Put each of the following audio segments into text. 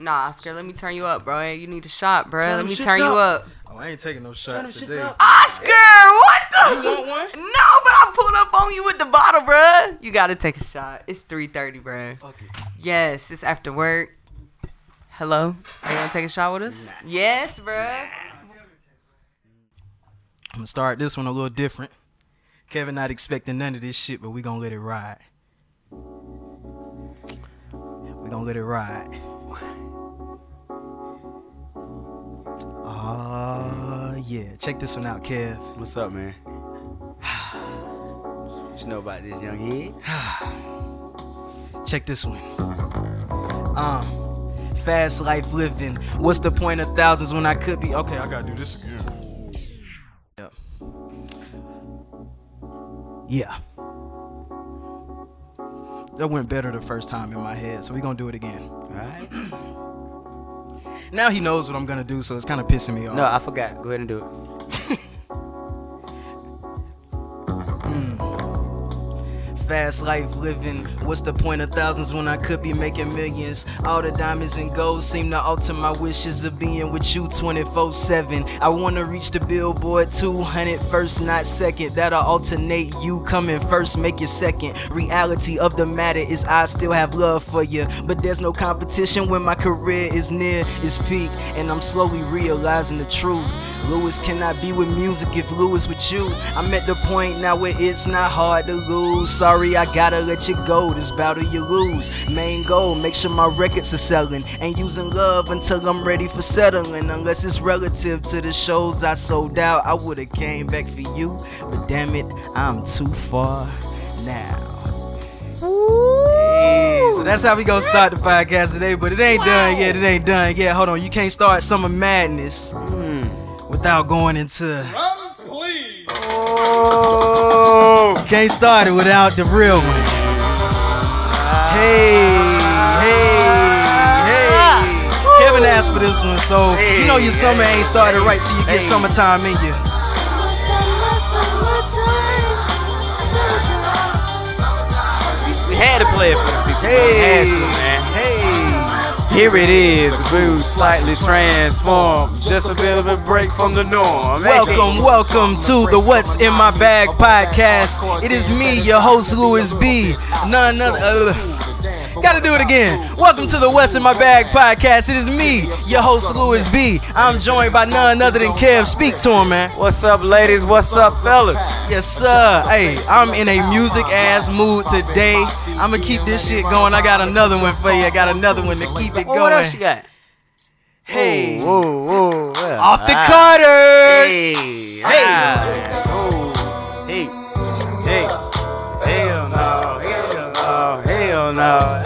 Nah, Oscar, let me turn you up, bro. You need a shot, bro. Turn Let me shits turn you up. up. Oh, I ain't taking no shots shits today. up. Oscar, what the? You want one? No, but I pulled up on you with the bottle, bro. You gotta take a shot. It's 3:30, bro. Fuck it. Yes, it's after work. Hello, are you gonna take a shot with us? Yes, bruh. I'm gonna start this one a little different. Kevin not expecting none of this shit, but we gonna let it ride. Gonna let it ride. Ah, yeah. Check this one out, Kev. What's up, man? what you know about this young head? Check this one. Um, fast life living. What's the point of thousands when I could be? Okay, I gotta do this again. Yep. Yeah. That went better the first time in my head, so we're gonna do it again. Alright. Now he knows what I'm gonna do, so it's kind of pissing me off. No, I forgot. Go ahead and do it. Fast life living. What's the point of thousands when I could be making millions? All the diamonds and gold seem to alter my wishes of being with you 24 7. I wanna reach the billboard 200 first, not second. That'll alternate you coming first, make it second. Reality of the matter is I still have love for you, but there's no competition when my career is near its peak, and I'm slowly realizing the truth. Lewis cannot be with music if Lewis with you. I'm at the point now where it's not hard to lose. Sorry, I gotta let you go. This battle you lose. Main goal, make sure my records are selling. And using love until I'm ready for settling. Unless it's relative to the shows I sold out. I would've came back for you. But damn it, I'm too far now. Hey, so that's how we gonna start the podcast today, but it ain't done yet. It ain't done yet. Hold on, you can't start Summer Madness without going into. Oh! Can't start it without the real one. Hey, hey, hey. Kevin asked for this one, so you know your summer ain't started right till you get summertime in you. We had to play it for the people. Hey, Here it is, blue slightly transformed. Just a bit of a break from the norm. Welcome, welcome to the What's in My Bag podcast. It is me, your host, Louis B. None other. Uh, gotta do it again. Welcome to the West in My Bag podcast. It is me, your host, Louis B. I'm joined by none other than Kev. Speak to him, man. What's up, ladies? What's up, fellas? Yes, sir. Hey, I'm in a music ass mood today. I'ma keep this shit going. I got another one for you. I got another one to keep it Oh, what else you going. got? Hey, Whoa, whoa, whoa. off the Ah. Carters. Hey, Hey. ah. Hey, hey. Hell no, hell no, hell no.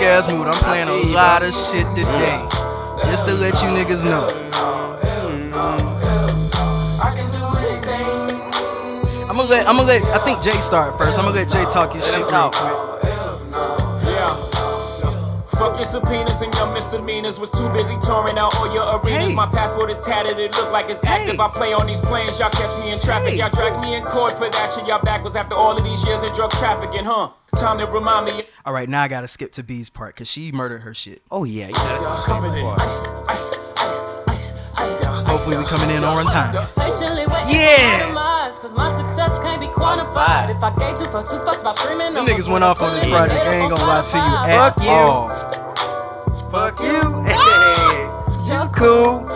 I'm in a music ass mood. I'm playing a lot of shit today. Just to let you niggas know. I'm gonna let I'm gonna let I think Jay start first. I'm gonna let Jay talk his shit real quick. Yeah. Fuck your subpoenas and your misdemeanors. Was too busy touring out all your arenas. Hey. My passport is tattered. It look like it's active. Hey. I play on these planes. Y'all catch me in traffic. Hey. Y'all drag me in court for that shit. Y'all back was after all of these years of drug trafficking, huh? Time to remind me. All right, now I gotta skip to B's part because she murdered her shit. Oh yeah, yeah. Hopefully we coming in on time. Yeah. for Cause my success can't be quantified. If I gave two for two fucks by screaming, Them niggas went off on this project. I ain't gonna lie to you at Fuck you. all. Fuck you. Hey. You're Cool.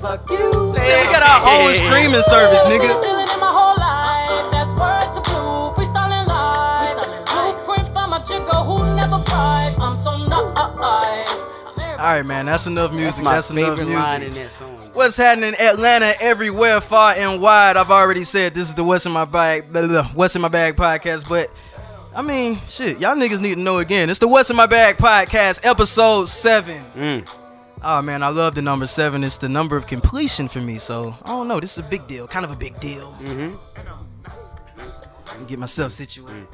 Fuck you. Shit, we got our own streaming service, nigga. Feeling in my whole life. That's word to prove. Freestyling live. Blueprint for my chico who never cries. I'm so nice. All right, man. That's enough music. my That's enough favorite line in music. that song. What's happening in Atlanta, everywhere, far and wide? I've already said this is the What's in My Bag, blah, blah, What's in My Bag podcast, but I mean, shit, y'all niggas need to know again. It's the What's in My Bag podcast, episode seven. Mm. Oh man, I love the number seven. It's the number of completion for me. So I don't know. This is a big deal, kind of a big deal. Let me get myself situated.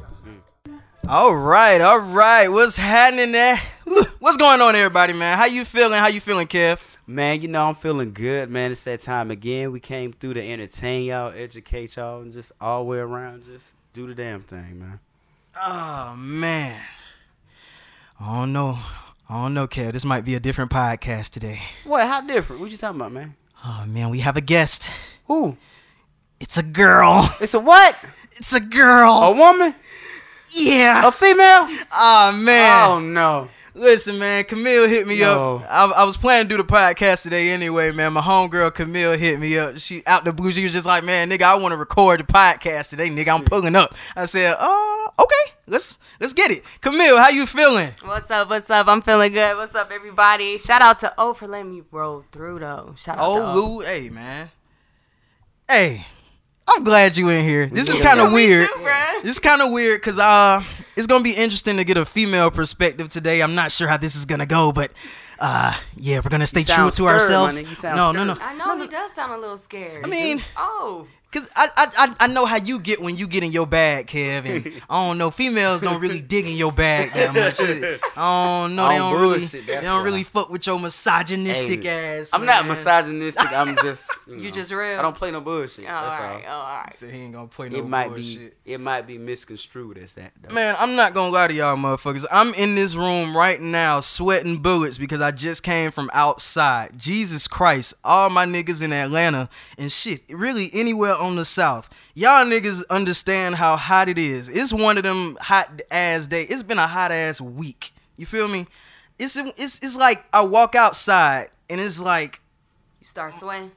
All right, all right. What's happening there? What's going on, everybody, man? How you feeling? How you feeling, Kev? Man, you know I'm feeling good, man. It's that time again. We came through to entertain y'all, educate y'all, and just all the way around, just do the damn thing, man. Oh man. I don't know. I don't know, Kev. This might be a different podcast today. What? How different? What you talking about, man? Oh man, we have a guest. Who? It's a girl. It's a what? It's a girl. A woman? yeah. A female? Oh man. Oh no. Listen, man, Camille hit me No. up. I, I was planning to do the podcast today anyway, man. My homegirl Camille hit me up. She out the blue. She was just like, man, nigga, I want to record the podcast today, nigga. I'm pulling up. I said, uh, okay, let's let's get it. Camille, how you feeling? What's up? What's up? I'm feeling good. What's up, everybody? Shout out to O for letting me roll through though. Shout out to Oh, O. Lou, hey, man. Hey, I'm glad you in here. This is kind of weird. too. This is kind of weird because uh, it's gonna be interesting to get a female perspective today. I'm not sure how this is gonna go, but uh, yeah, we're gonna stay true to scared, ourselves. nigga. You No, no, no. scared. I know he does sound a little scared. I mean, oh, Cause I, I I I know how you get when you get in your bag, Kev, and I don't know. Females don't really dig in your bag that much. I don't know. They don't don't really. They don't really fuck with your misogynistic Hey, ass. I'm not misogynistic. I'm just. You, You know, just real. I don't play no bullshit. oh, that's all right. All. all right. So he ain't gonna play no It might bullshit. be. It might be misconstrued as that. Though. Man, I'm not gonna lie to y'all motherfuckers. I'm in this room right now sweating bullets because I just came from outside. Jesus Christ, all my niggas in Atlanta and shit, really anywhere on the south. Y'all niggas understand how hot it is. It's one of them hot ass days. It's been a hot ass week. You feel me? It's it's it's like I walk outside and it's like You start sweating.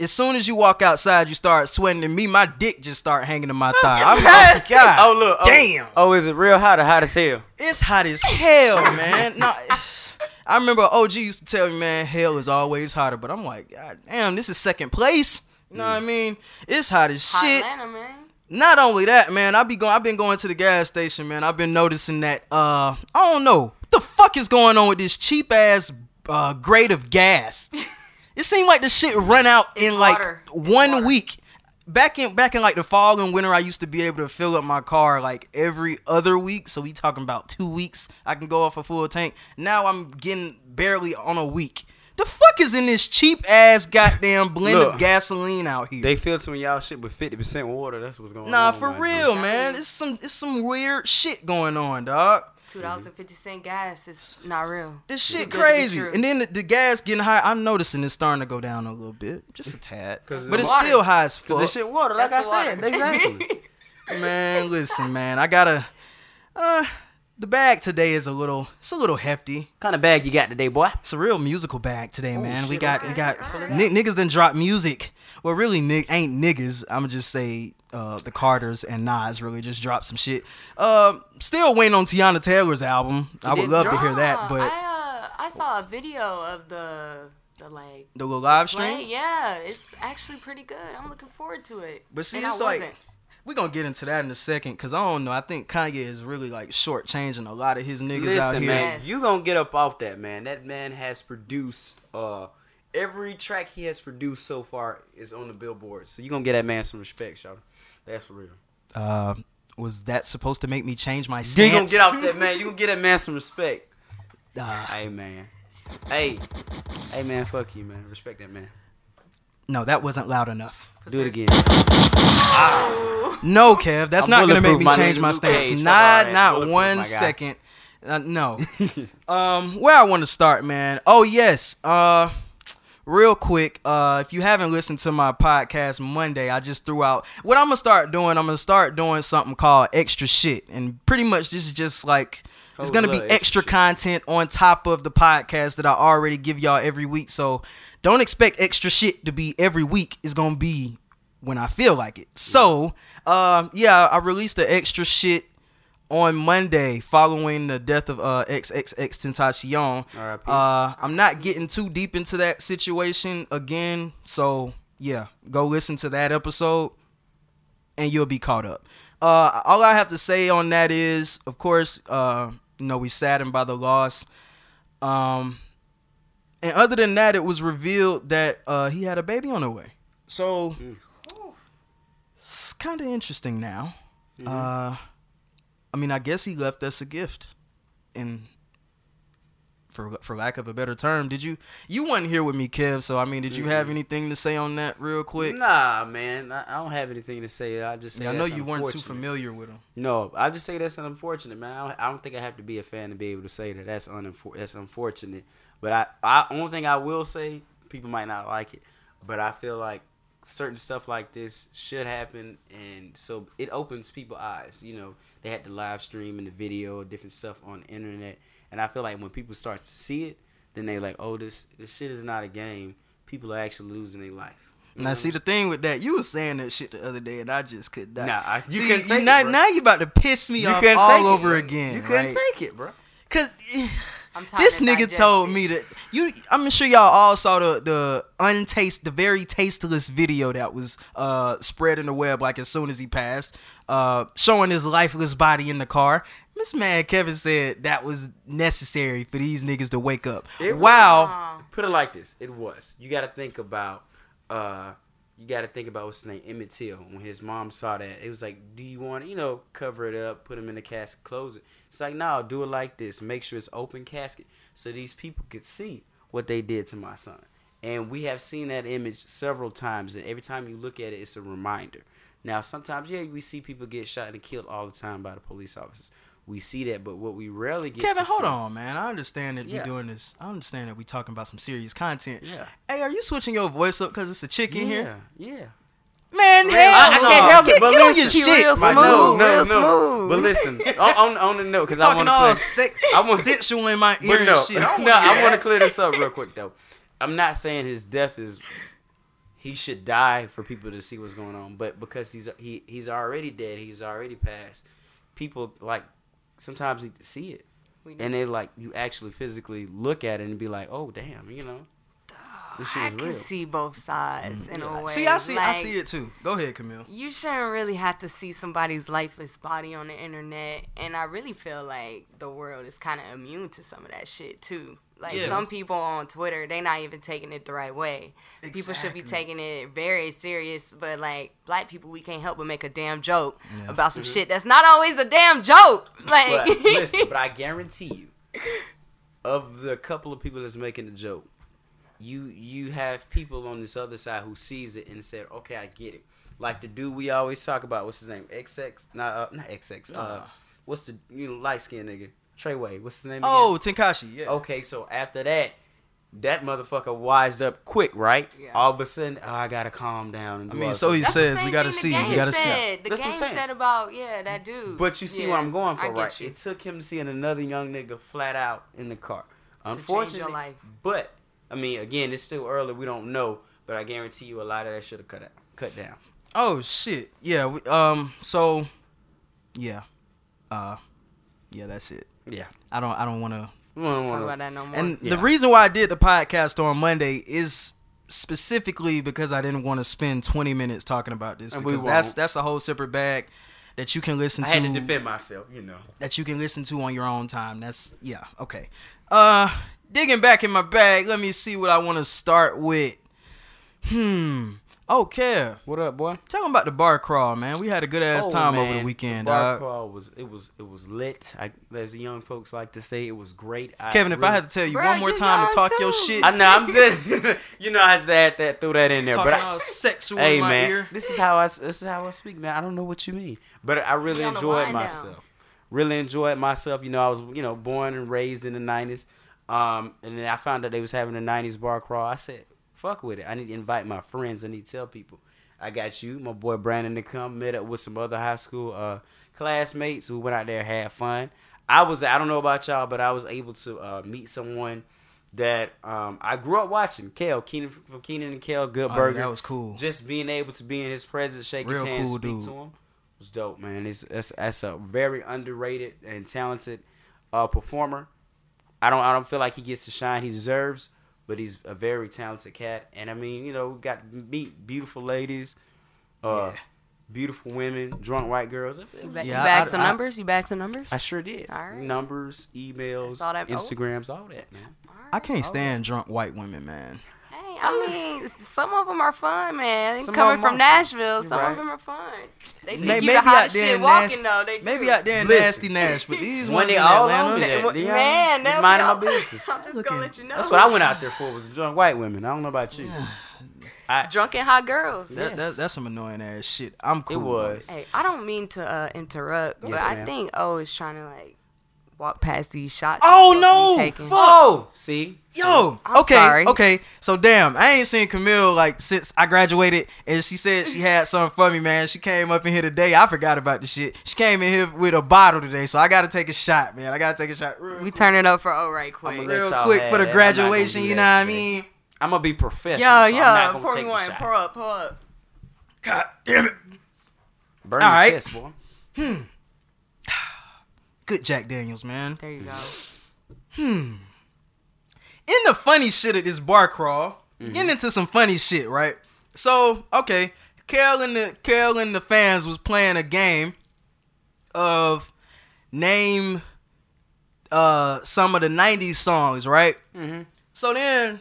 as soon as you walk outside, you start sweating, and me, my dick just start hanging to my thigh. I'm like, oh, God, Oh look. Oh, damn. Oh, is it real hot or hot as hell? It's hot as hell, man. No, I remember OG used to tell me, man, hell is always hotter. But I'm like, God damn, this is second place. You know what I mean? It's hot as Hot shit. Atlanta, man. Not only that, man, I be going. I've been going to the gas station, man. I've been noticing that. Uh, I don't know what the fuck is going on with this cheap ass uh, grade of gas. it seemed like the shit run out in like water. It's one water. week. Back in back in like the fall and winter, I used to be able to fill up my car like every other week. So we talking about two weeks. I can go off a full tank. Now I'm getting barely on a week. The fuck is in this cheap ass goddamn blend Look. of gasoline out here? They filtering y'all shit with 50% water. That's what's going on. Nah, for man. real, man. It's some it's some weird shit going on, dog. Two dollars and fifty cent gas is not real. This shit Too good to be crazy. And then the, the gas getting high. I'm noticing it's starting to go down a little bit, just a tad. But it's water. still high as The fuck. shit water, like That's I said. water. Exactly. Man, listen, man. I gotta. Uh, the bag today is a little. It's a little hefty. kind of bag you got today, boy? It's a real musical bag today, man. we shit, got we got Alright. ni- niggas done drop music. Well, really, nig- ain't niggas. I'ma just say uh, the Carters and Nas really just dropped some shit. Um, still waiting on Teyana Taylor's album. I would did love to hear that, but I uh, I saw a video of the the like the little live play. stream. Yeah, it's actually pretty good. I'm looking forward to it. But see, And I it's like wasn't. We're gonna get into that in a second, cause I don't know. I think Kanye is really like shortchanging a lot of his niggas out Listen, here. man, Yes. you gonna get up off that, man. That man has produced uh every track he has produced so far is on the billboard. So you gonna get that man some respect, y'all. That's for real. Uh, was that supposed to make me change my stance? You gonna get off that man. You gonna get that man some respect. Uh, Hey man. Hey. Hey man, fuck you, man. Respect that man. No, that wasn't loud enough. Do it again. No, Kev, that's I'm not gonna make me my change my stance. Not, not one second. Uh, no. um, where I want to start, man. Oh yes. Uh, real quick. Uh, if you haven't listened to my podcast Monday, I just threw out what I'm gonna start doing. I'm gonna start doing something called extra shit, and pretty much this is just like. It's Oh, gonna be extra extra content on top of the podcast that I already give y'all every week. So don't expect extra shit to be every week. It's gonna be when I feel like it. So, um, yeah, I released the extra shit on Monday following the death of uh XXX Tentacion. Uh, I'm not getting too deep into that situation again. So yeah, go listen to that episode and you'll be caught up. Uh, all I have to say on that is, of course, uh, you know, we saddened by the loss. Um, and other than that, it was revealed that uh, he had a baby on the way. So it's kind of interesting now. Uh, I mean, I guess he left us a gift, and for for lack of a better term. Did you you wasn't here with me, Kev? So I mean, did you have anything to say on that real quick? Nah, man, I, don't have anything to say. I just say Yeah, I know you weren't too familiar with him. No, I just say that's unfortunate, man. I don't, I don't think I have to be a fan to be able to say that that's unfor- that's unfortunate. But I, I only thing I will say, people might not like it, but I feel like certain stuff like this should happen, and so it opens people's eyes. You know, they had the live stream and the video, different stuff on the internet, and I feel like when people start to see it, then they like, oh, this this shit is not a game. People are actually losing their life. You Now, see the thing with that, you was saying that shit the other day, and I just could not. Nah, I- you see, couldn't take it, now, bro. now you about to piss me You off couldn't all take it, over again. You couldn't right? take it, bro. Cause I'm this nigga digest told me that you. I'm sure y'all all saw the the untaste, the very tasteless video that was uh spread in the web like as soon as he passed, uh showing his lifeless body in the car. This man Kevin said that was necessary for these niggas to wake up. It wow. was. Put it like this: it was. You got to think about. uh You got to think about what's his name, Emmett Till. When his mom saw that, it was like, "Do you want to, you know, cover it up, put him in the casket, close it?" It's like, no, do it like this. Make sure it's open casket, so these people could see what they did to my son. And we have seen that image several times, and every time you look at it, it's a reminder. Now, sometimes, yeah, we see people get shot and killed all the time by the police officers. We see that, but what we rarely get. Kevin, to hold see- on, man. I understand that Yeah. we doing this. I understand that we talking about some serious content. Yeah. Hey, are you switching your voice up because it's a chick in here? Yeah, yeah. Man, hell I, I can't help get, it, but get on listen. your He shit, real my smooth, dude. real smooth. But listen, on, on, on the note, because I want to all clear. sex, I want sensual in my ear But and no, shit. I don't no, wanna hear I want to clear this up real quick though. I'm not saying his death is. He should die for people to see what's going on, but because he's he he's already dead, he's already passed. People like sometimes need to see it, and they like you actually physically look at it and be like, oh damn, you know, this shit I is can real. see both sides in a way. See, I see, I see it too. Go ahead, Camille. You shouldn't really have to see somebody's lifeless body on the internet, and I really feel like the world is kind of immune to some of that shit too. Like Yeah. some people on Twitter, they not even taking it the right way. People should be taking it very serious, but like black people, we can't help but make a damn joke Yeah. about some shit that's not always a damn joke. Like, But listen, but I guarantee you, of the couple of people that's making the joke, you you have people on this other side who sees it and said, "Okay, I get it." Like the dude we always talk about, what's his name? XX, not uh, not XX. Uh, what's the you know light skinned nigga? Treyway. What's his name? Oh, again? Tekashi, yeah. okay. So after that. That motherfucker wised up quick, right? Yeah. All of a sudden, oh, I gotta calm down. And I mean, so he That's says we gotta see. We gotta see. The That's what I'm game said about yeah that dude. But you see Yeah, what I'm going I for, get right? you. It took him seeing another young nigga flat out in the car. change your Unfortunately, life. but I mean, again, it's still early. We don't know, but I guarantee you, a lot of that should have cut out, cut down. Oh shit. Yeah. We, um. So, yeah. Uh. Yeah. That's it. Yeah, I don't. I don't want to. we don't Talk wanna- about that no more. And Yeah. the reason why I did the podcast on Monday is specifically because I didn't want to spend 20 minutes talking about this And because that's that's a whole separate bag that you can listen I to had to defend myself, you know. that you can listen to on your own time. That's yeah, okay. Uh digging back in my bag, let me see what I want to start with. Hmm. Okay. What up, boy? Talking about the bar crawl, man. We had a good ass Oh, time over the weekend, The bar dog. crawl was it was it was lit. I, as the young folks like to say, it was great. I Kevin, if I had to tell you Bruh, one more you time to young talk your shit, I know I'm just you know I just had that threw that in there, talking but I, all sexual Hey in my man, ear. this is how I this is how I speak, man. I don't know what you mean, but I really He on the enjoyed wind down. myself. Really enjoyed myself. You know, I was you know born and raised in the '90s, um, and then I found out they was having a '90s bar crawl. I said, "Fuck with it." I need to invite my friends. I need to tell people. I got you, my boy Brandon, to come. Met up with some other high school uh, classmates who went out there had fun. I was I don't know about y'all, but I was able to uh, meet someone that um, I grew up watching. Kel Kenan from Kenan and Kel, Good Oh, Burger. that was cool. Just being able to be in his presence, shake his hand, cool speak dude. to him was dope, man. It's that's, that's a very underrated and talented uh, performer. I don't I don't feel like he gets the shine he deserves, but he's a very talented cat. And I mean, you know, we got meet beautiful ladies, uh, beautiful women, drunk white girls. It- it You, ba- Yeah, back I- some I- numbers? You back some numbers? I sure did. All right. Numbers, emails, saw that- oh. Instagrams, all that, man. I can't stand drunk white women, man. Hey, I mean, some of them are fun, man. Some of Coming 'em from are. Nashville, some Right. of them are fun. They think May- you the hottest shit walking Nash- though. They Maybe do. out there in Listen. nasty Nash, but these When ones they in all Atlanta, on that, they man, they'll minding my all- business. I'm just gonna let you know. That's what I went out there for was drunk white women. I don't know about you. I, Drunken hot girls. That, that, that's some annoying ass shit. I'm cool. it was. Hey, I don't mean to uh, interrupt, Yes, but I think O is trying to like walk past these shots. Oh, he's supposed to be no! Fuck. Oh, see, Yo, I'm okay, sorry. okay. So damn, I ain't seen Camille like since I graduated, and she said she had something for me, man. She came up in here today. I forgot about the shit. She came in here with a bottle today, so I gotta take a shot, man. I gotta take a shot real, We turn it up for O right quick. Real quick for the that. I'm not gonna graduation. do You that know what I mean? I'm gonna be professional. Yeah, so yeah. I'm gonna Pour take me the one. shot. Pour up, pour up. God damn it. Burn All your right. chest, boy. Hmm. Good Jack Daniels, man. There you go. Hmm. in the funny shit at this bar crawl, getting into some funny shit, right? So, okay, Carol and the Carol and the fans was playing a game of name uh some of the 90s songs, right? So then,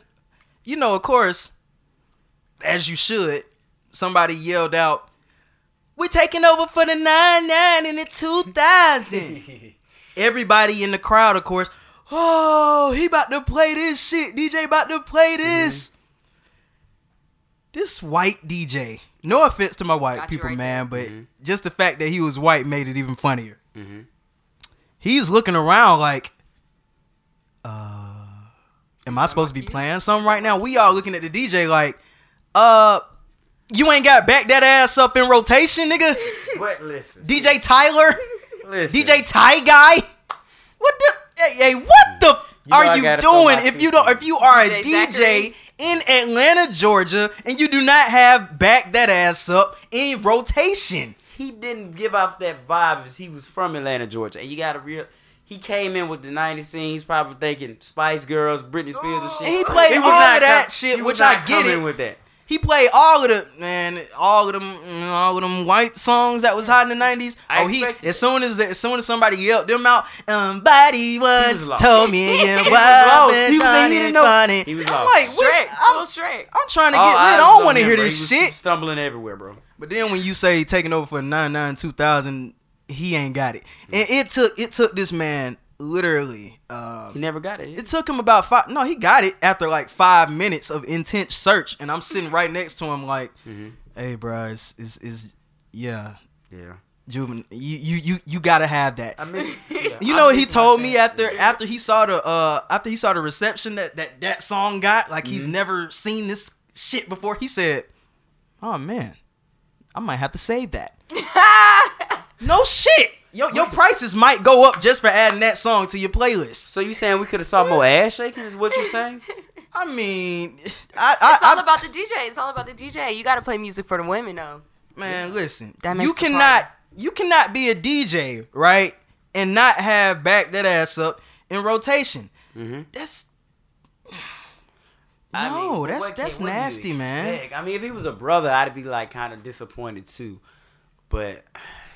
you know, of course, as you should, somebody yelled out, "We're taking over for the 99 and the 2000." Everybody in the crowd, of course, oh, he about to play this shit. DJ about to play this. This white DJ. No offense to my white Got people, right man, but just the fact that he was white made it even funnier. He's looking around like, uh, am I supposed to be playing something right now? We all looking at the DJ like, uh, you ain't got back that ass up in rotation, nigga. But listen, DJ Tyler. Listen. DJ Ty guy. What the? Hey, hey what the You are you doing if you don't? If you are a DJ DJ Zachary. in Atlanta, Georgia, and you do not have back that ass up in rotation? he didn't give off that vibe as he was from Atlanta, Georgia. And you got to real. He came in with the '90s scene. He's probably thinking Spice Girls, Britney Spears, and shit. And he played was all of that com- shit, which I get coming it. with that. He played all of the man, all of them, mm, all of them white songs that was hot in the nineties. Oh, he as soon as as soon as somebody yelled them out, somebody once told me it He was was lost. He was he didn't know. funny. He was I'm lost. like, what? Shrek, I'm, full Shrek. I'm trying to All get lit. I don't want to hear bro. this He was shit. Stumbling everywhere, bro. But then when you say taking over for nine nine two thousand, he ain't got it. And it took it took this man literally um, He never got it. it took him about five no, he got it after like 5 minutes of intense search and I'm sitting right next to him like, "Hey, bro, it's is is yeah, yeah. Juven, you you you you got to have that." I miss. Yeah, You I know, miss he told me after after he saw the uh after he saw the reception that that that song got, like he's never seen this shit before. He said, "Oh man, I might have to save that." no shit. Your your prices might go up just for adding that song to your playlist. So you saying we could have saw more ass shaking? Is what you saying? I mean, I I, It's all I about the DJ. It's all about the DJ. You got to play music for the women, though. man, listen. That makes you cannot party. you cannot be a DJ, right? And not have back that ass up in rotation. Mm-hmm. That's I No, mean, that's- what that's what nasty, man. I mean, if he was a brother, I'd be like kind of disappointed too. But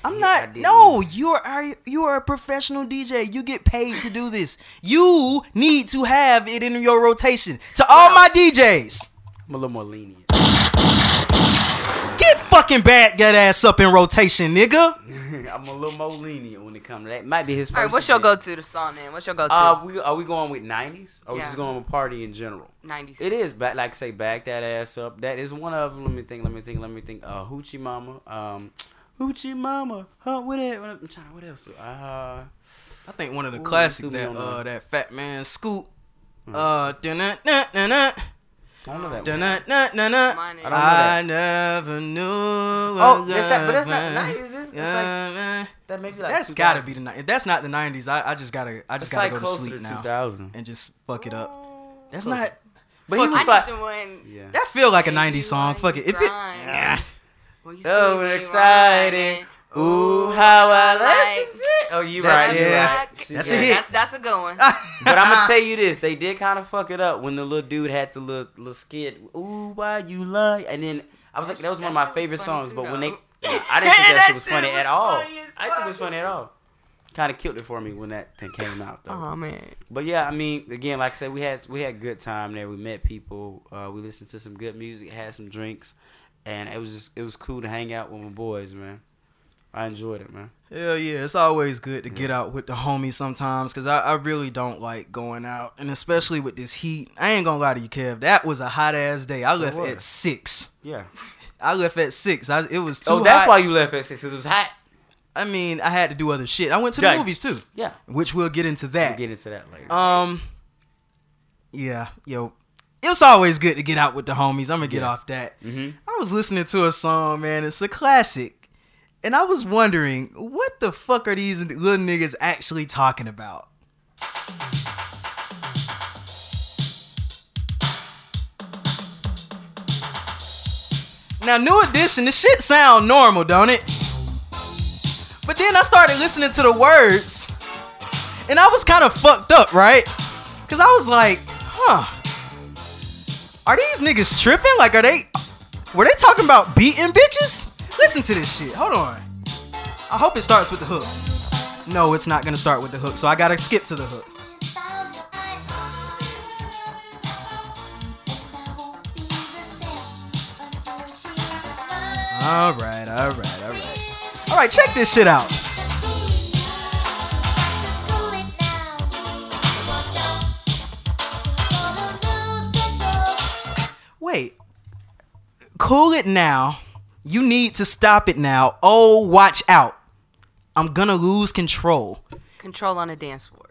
I'm not. No, you are, are you are a professional DJ. You get paid to do this. You need to have it in your rotation. To all my DJs, I'm a little more lenient. get fucking back that ass up in rotation, nigga. I'm a little more lenient when it comes to that. Might be his first. All right, what's your go-to the song then? What's your go-to? Uh, we are we going with '90s or we just going with party in general? 90s. It is back, like say, back that ass up. That is one of them. Let me think. Let me think. Let me think. Uh, Hoochie Mama. Um, Hoochie Mama. Huh? What? it- what I'm trying. What else? Uh, I think one of the classics that uh that. that Fat Man Scoop. Uh, dun-dun, dun, dun, dun, I don't know that. dun, One. dun, dun, dun, dun. Mine is- I don't know I never knew. Oh, that's that- but that's not love 90s, is it? That's like- was- That maybe like That's 2000. gotta be the ni- If that's not the nineties, I, I just gotta I just It's gotta like go to sleep to now 2000. and just fuck it up. That's Closer. not. But he Fuck was I like, the one. yeah. That feel like a Baby, '90s song. Fuck it. If it. grind? Yeah. When you So see me exciting. Ooh, how I like- like this shit. Oh, you That- right. You yeah. right. That's, She a hit. That's, that's a good one. But I'm gonna tell you this: they did kind of fuck it up when the little dude had the little, little skit. Ooh, why you lie? And then I was like, that was one of my That shit was favorite songs. too, But when they. I didn't think that, That shit was funny was at all. funny as I didn't think it was funny at all. kind of killed it for me when that thing came out though. Oh man. But yeah, I mean, again, like I said, we had we had good time there. We met people. Uh, we listened to some good music, had some drinks, and it was just it was cool to hang out with my boys, man. I enjoyed it, man. Hell yeah, it's always good to get out with the homies sometimes because I, I really don't like going out. And especially with this heat. I ain't gonna lie to you, Kev. That was a hot ass day. I left at 6. Yeah. I left at 6. I, it was too Oh, that's hot. why you left at six because it was hot. I mean, I had to do other shit. I went to the Yeah. movies too, Yeah. which we'll get into We'll that. get into that later. Um, yeah, yo, it's always good to get out with the homies. I'm gonna get Yeah. off that. Mhm. I was listening to a song, man. It's a classic, and I was wondering what the fuck are these little niggas actually talking about? Now, new edition, the shit sound normal, don't it? But then I started listening to the words, and I was kind of fucked up, right? Cause I was like, huh, are these niggas tripping? Like, are they, were they talking about beating bitches? Listen to this shit. Hold on. I hope it starts with the hook. No, it's not gonna start with the hook, so I gotta skip to the hook. All right, all right, all right. All right, check this shit out. Cool it now. You need to stop it now. Oh, watch out. I'm gonna lose control. Control on a dance floor.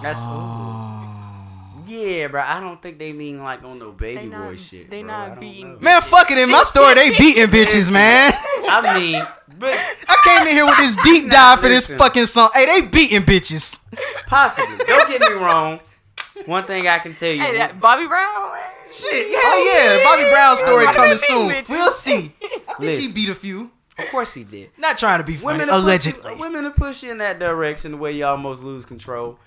That's Oh. yeah, bro. I don't think they mean like on no baby They not- boy shit. they bro. not beating- know. Man, fuck it. In my story, they beating bitches, man. I mean, but I came in here with this deep dive for this fucking song. Hey, they beating bitches. possibly. Don't get me wrong. One thing I can tell you. Hey, that Bobby Brown. Man. Shit, oh, yeah, yeah. Bobby Brown story Bobby coming soon. bitches. We'll see. I think he beat a few. of course he did. Not trying to be funny. Women will push Allegedly. you, women will push you in that direction the way you almost lose control.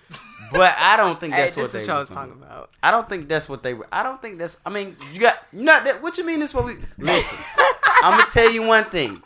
But I don't think Hey, that's this what is they what y'all were was talking talking about. about. I don't think that's what they were. I don't think that's. I mean, you got not that. What you mean? This what we listen? I'm gonna tell you one thing.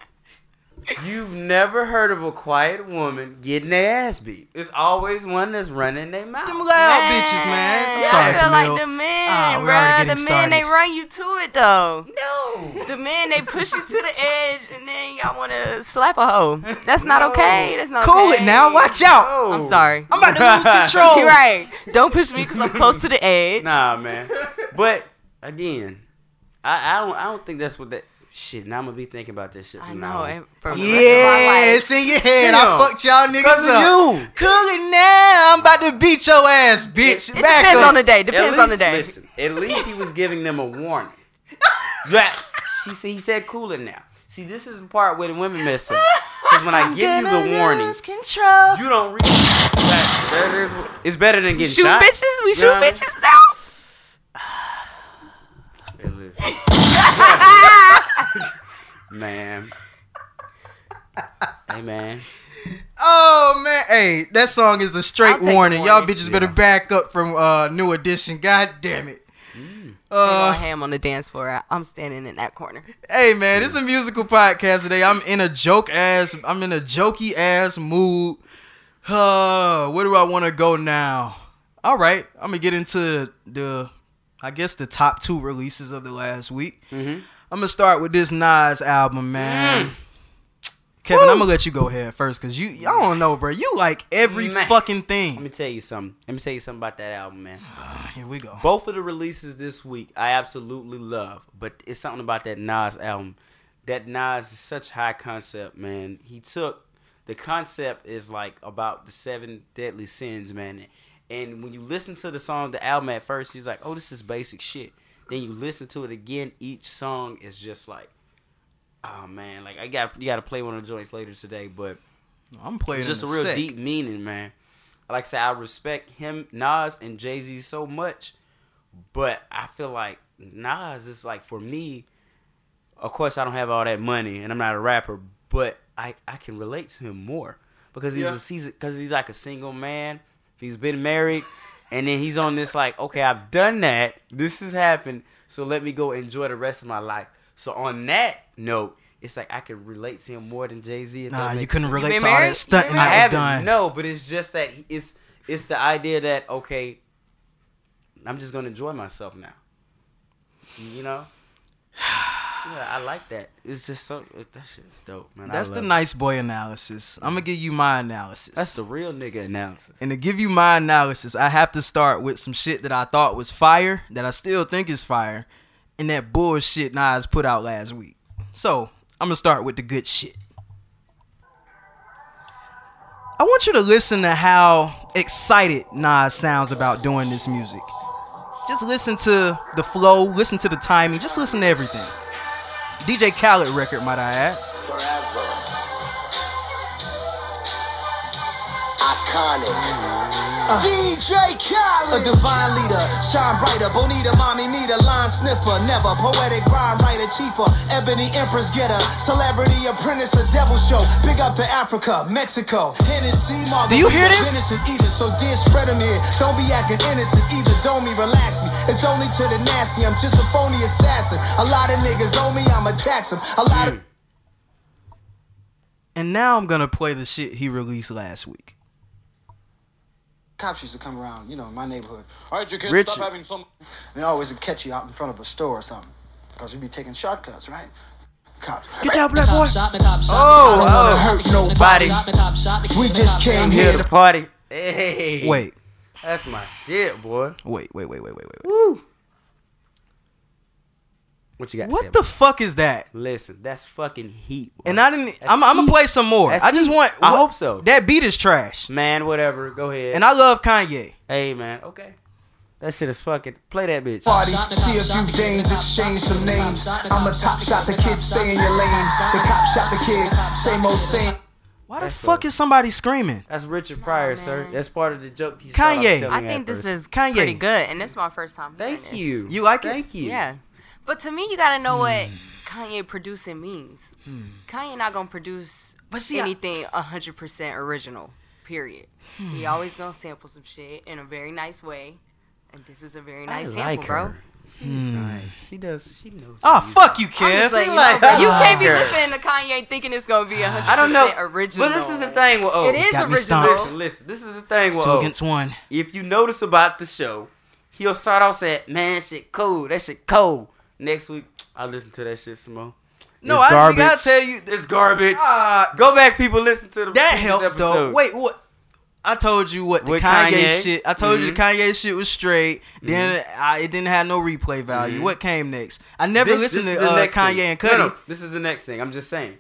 You've never heard of a quiet woman getting their ass beat. It's always one that's running their mouth. Them loud bitches, man. I'm I sorry, feel Camille. like the men, Ah, we're already bruh. getting The men, they run you to it though. No. The men, they push you to the edge, and then y'all want to slap a hoe. That's not okay. That's not Cool okay. it now. Watch out. No. I'm sorry. I'm about to lose control. You're right. Don't push me because I'm close to the edge. Nah, man. But again, I, I don't. I don't think that's what that shit. Now I'm gonna be thinking about this shit. I From know. now on. and For Yeah, rest of my life. it's in your head. I fucked y'all niggas Cause of up. you. Cool it now. I'm about to beat your ass, bitch. It Back depends up. on the day. At Depends on the day. Listen, at least he was giving them a warning. Yeah, she said he said cool it now. See, this is the part where the women mess up. Because when I give you the warning, lose control. you don't read. That, that is, it's better than getting Shoot shot. bitches. We You shoot know what I mean? bitches now. Hey, listen. man. Hey, man. Oh man, hey, that song is a straight I'll warning. Y'all warning. bitches better back up from uh New Edition. God damn it. They Uh, go ham on the dance floor. I'm standing in that corner. hey man, this is a musical podcast today. I'm in a joke ass. I'm in a jokey ass mood. Uh, where do I want to go now? All right, I'm gonna get into the, I guess the top two releases of the last week. Mhm. I'm gonna start with this Nas album, man. Mm. Kevin, I'm gonna let you go ahead first because you, I don't know, bro. You like every Man. fucking thing. Let me tell you something. Let me tell you something about that album, man. Ah, here we go. Both of the releases this week, I absolutely love. But it's something about that Nas album. That Nas is such high concept, man. He took the concept is like about the seven deadly sins, man. And when you listen to the song, the album at first, he's like, "Oh, this is basic shit." Then you listen to it again. Each song is just like, oh man, like I got you got to play one of the joints later today, but I'm playing it's just a real sec. deep meaning, man. Like I said, I respect him, Nas, and Jay Z so much, but I feel like Nas is like for me. Of course, I don't have all that money, and I'm not a rapper, but I I can relate to him more because he's Yeah. a season because he's like a single man. He's been married, and then he's on this like, okay, I've done that. This has happened, so let me go enjoy the rest of my life. So on that note, it's like I could relate to him more than Jay Z. Nah, you couldn't relate been to all that You stunting I that was haven't. done. No, but it's just that he- it's it's the idea that okay, I'm just gonna enjoy myself now. You know. Yeah, I like that. It's just so that shit's dope, man. That's the it. nice boy analysis. I'm gonna give you my analysis. That's the real nigga analysis. and to give you my analysis, I have to start with some shit that I thought was fire, that I still think is fire, and that bullshit Nas put out last week. So I'm gonna start with the good shit. I want you to listen to how excited Nas sounds about doing this music. Just listen to the flow, listen to the timing, just listen to everything. DJ Khaled record, might I add. Forever. Iconic. DJ Khaled. A divine leader, shine brighter, bonita, mommy, me, the line sniffer, never poetic rhyme writer, chiefer, ebony empress getter, celebrity apprentice, a devil show. Big up to Africa, Mexico, Hennessy, Do you hear this? Innocent eater, so dear spread 'em here. Don't be acting innocent either. Don't me relax me. It's only to the nasty. I'm just a phony assassin. A lot of niggas owe me. I'ma tax 'em. A lot of And now I'm gonna play the shit he released last week. Cops used to come around, you know, in my neighborhood. All right, you kids, Richard. stop having some. And they always would catch you out in front of a store or something, because you'd be taking shortcuts, right? Cops. Get down, black boy. Oh, wanna hurt oh. nobody. We just came Here here to party. Hey, Wait, that's my shit, boy. wait, wait, wait, wait, wait, wait. wait. Woo. What you got? to say What the fuck is that? Listen, that's fucking heat. boy. And I didn't. That's I'm, I'm gonna play some more. That's I just heat. want. I what- hope so. That beat is trash, Man, whatever. Go ahead. and I love Kanye. hey, man. Okay. That shit is fucking. Play that bitch. party. See a few dames, exchange some names. I'm a top shot, the kid stay in your lane. The cop shot the kid, same old same. Why the That's fuck dope. is somebody screaming? That's Richard Pryor, sir. That's part of the joke. He Kanye. I think this is Kanye. pretty good, and this is my first time. hearing Thank this. you. You like it? Thank you. Yeah, but to me, you gotta know what Hmm. Kanye producing means. Kanye not gonna produce But see, I- anything hundred percent original. Period. Hmm. He always gonna sample some shit in a very nice way, and this is a very I nice like sample, bro. her. She's nice. She does. She knows. Oh her fuck you, music. I'm Kev. just letting you, like, know, bro. you oh, can't be listening to Kanye thinking it's gonna be hundred I don't know. percent original. But this is the thing with O. It is Got me original. stumped. Listen, listen. This is the thing with Two O. against one. If you notice about the show, he'll start off saying, "Man, shit cool. That shit cold." Next week, I listen to that shit some more. No, It's I garbage. gotta tell you It's garbage. Ah. Go back, people. Listen to the that previous helps though. Wait, what? I told you what the Kanye, Kanye? shit. I told you the Mhm. Kanye shit was straight. Then I, it didn't have no replay value. Mhm. What came next? I never This- listened this to uh, Kanye thing. and Cudi. No, no, this is the next thing. I'm just saying.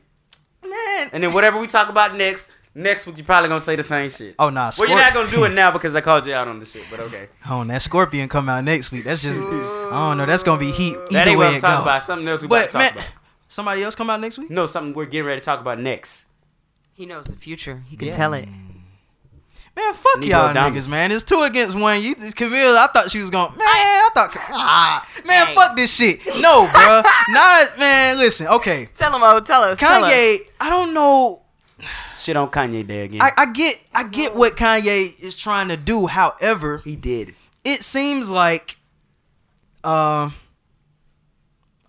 Man, And then whatever we talk about next, next week you're probably gonna say the same shit. oh nah, well, you're not gonna do it now because I called you out on the shit. But okay, Oh, and that Scorpion come out next week. That's just I don't know. That's gonna be heat. Either that ain't way what I'm talking go. about. Something else we about to talk man, about. somebody else come out next week. No, something we're getting ready to talk about next. He knows the future. He can Yeah. tell it. Man, fuck Negro y'all dominance. niggas, man. It's two against one. You Camille, I thought she was going. Man, I thought. Ah, man, Hey. fuck this shit. No, bro. Not man. Listen, okay. Tell him, oh, tell us. tell us. Kanye, I don't know. Shit on Kanye Day again. I, I get, I get what Kanye is trying to do. However, he did. it seems like, uh,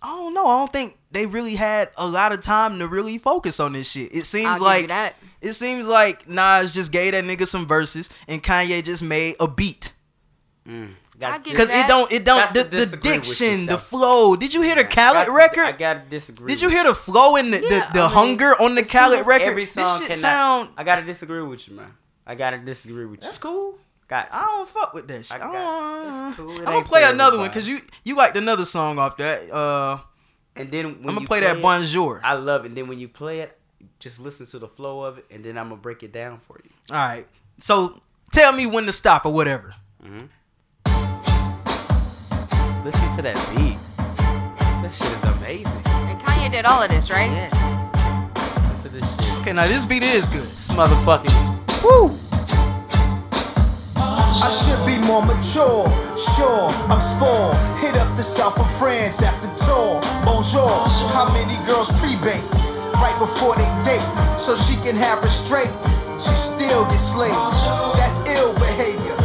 I don't know. I don't think they really had a lot of time to really focus on this shit. It seems I'll like that. it seems like Nas just gave that nigga some verses and Kanye just made a beat. I give Cause it don't, it don't, the, the diction, the flow. Did you hear the That's Khaled record? I gotta disagree. Did you hear the flow and the, Yeah, the, the I mean, hunger on the it's Khaled record? Every song this shit cannot. sound. I gotta disagree with you, man. I gotta disagree with you. That's cool. Got. I don't fuck with that shit. I I got- don't, cool. I'm gonna play another one because you you liked another song off that. Uh, And then when I'm gonna you play that it, Bonjour. I love it. And then when you play it, just listen to the flow of it, and then I'm gonna break it down for you. All right. So tell me when to stop or whatever. Listen to that beat. This shit is amazing. And Kanye did all of this, right? Yes. Listen to this shit. Okay, now this beat is good. This motherfucking. Woo! I should be more mature. Sure, I'm spoiled. Hit up the south of France after tour. Bonjour. How many girls pre-bait right before they date so she can have restraint? She still gets slayed. That's ill behavior.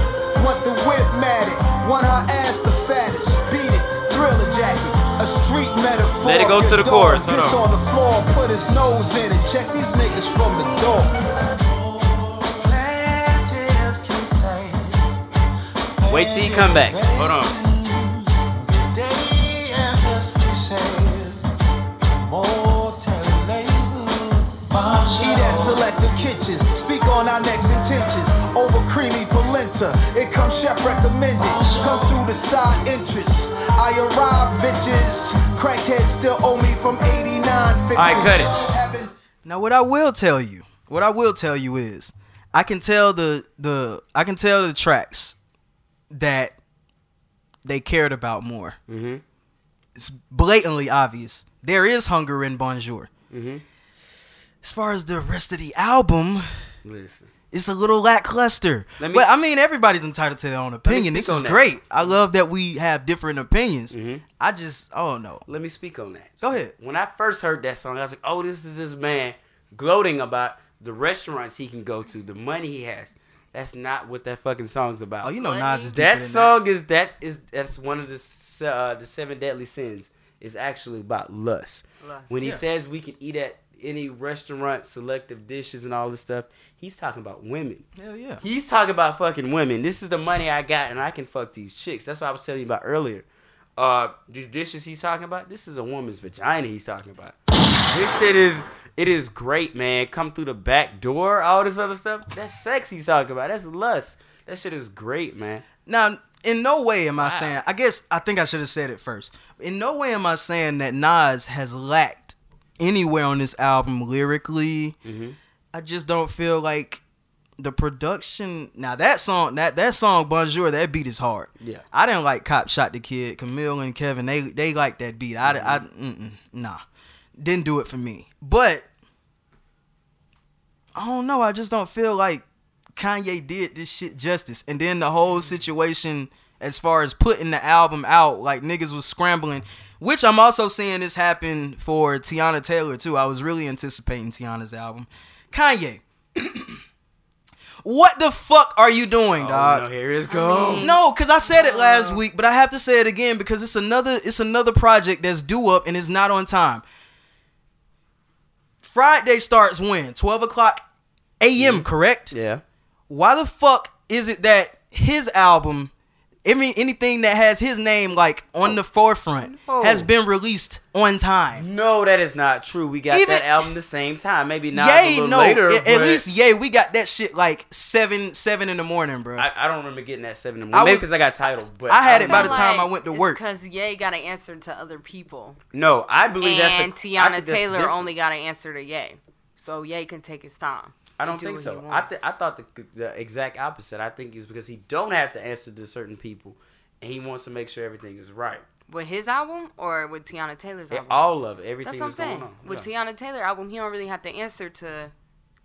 Want the whip matted. Want her ass the fattest. Beat it. Thriller jacket. A street metaphor. Let it go to the chorus, hold on. on the floor, put his nose in and check these niggas from the door. Wait till he come back. Hold on. Eat at selective kitchens. Speak on our next intentions. Over creamy polenta. It comes chef recommended. Come through the side entrance. I arrive, bitches. Crackheads still owe me from 89 fixes. Alright, cut it. Having Now, what I will tell you, what I will tell you is, I can tell the the I can tell the tracks that they cared about more. Mm-hmm. It's blatantly obvious. There is hunger in Bonjour. Mm-hmm. As far as the rest of the album, Listen. it's a little lackluster. Let me- but I mean, everybody's entitled to their own opinion. This is on that. great. I love that we have different opinions. Mm-hmm. I just, oh don't. Let me speak on that. Go ahead. When I first heard that song, I was like, "Oh, this is this man gloating about the restaurants he can go to, the money he has." That's not what that fucking song's about. Oh, you know, Nas is deeper that song is that is that's one of the uh, the seven deadly sins. Is actually about lust. Lust. When he Yeah. says we can eat at any restaurant, selective dishes, and all this stuff, he's talking about women. Hell yeah. He's talking about fucking women. This is the money I got, and I can fuck these chicks. That's what I was telling you about earlier. Uh, these dishes he's talking about. This is a woman's vagina. He's talking about. This shit is. It is great, man. Come through the back door. All this other stuff. That's sex. He's talking about. That's lust. That shit is great, man. Now, in no way am I saying. I guess I think I should have said it first. In no way am I saying that Nas has lacked anywhere on this album lyrically. Mm-hmm. I just don't feel like the production. Now that song, that that song Bonjour, that beat is hard. Yeah. I didn't like Cop Shot the Kid, Camille and Kevin. They they like that beat. I, I Mm-hmm. mm-mm, nah, didn't do it for me. But I don't know. I just don't feel like Kanye did this shit justice. And then the whole situation as far as putting the album out, like niggas was scrambling. Which I'm also seeing this happen for Teyana Taylor too. I was really anticipating Teyana's album. Kanye. what the fuck are you doing, oh, dog? Oh, no, here it goes. No, cause I said it last week, but I have to say it again because it's another it's another project that's due up and it's not on time. Friday starts when twelve o'clock a.m. Correct? Yeah. Why the fuck is it that his album, every anything that has his name like on the forefront, No. has been released on time? No, that is not true. We got Even- that album the same time. Maybe not a Yay, little no. later. at, at but least yay, we got that shit like seven seven in the morning, bro. I, I don't remember getting that seven in the I morning. Maybe because I got titled. But I had it by the know. time I went to work. Because yay got an answer to other people. No, I believe that's the. and Teyana Taylor only got an answer to yay, So yay can take his time. I don't think so. I th- I thought the, the exact opposite. I think it's because he don't have to answer to certain people, and he wants to make sure everything is right. With his album or with Teyana Taylor's album? all of it, everything That's what I'm that's going saying. on. With Yeah. Teyana Taylor album, he don't really have to answer to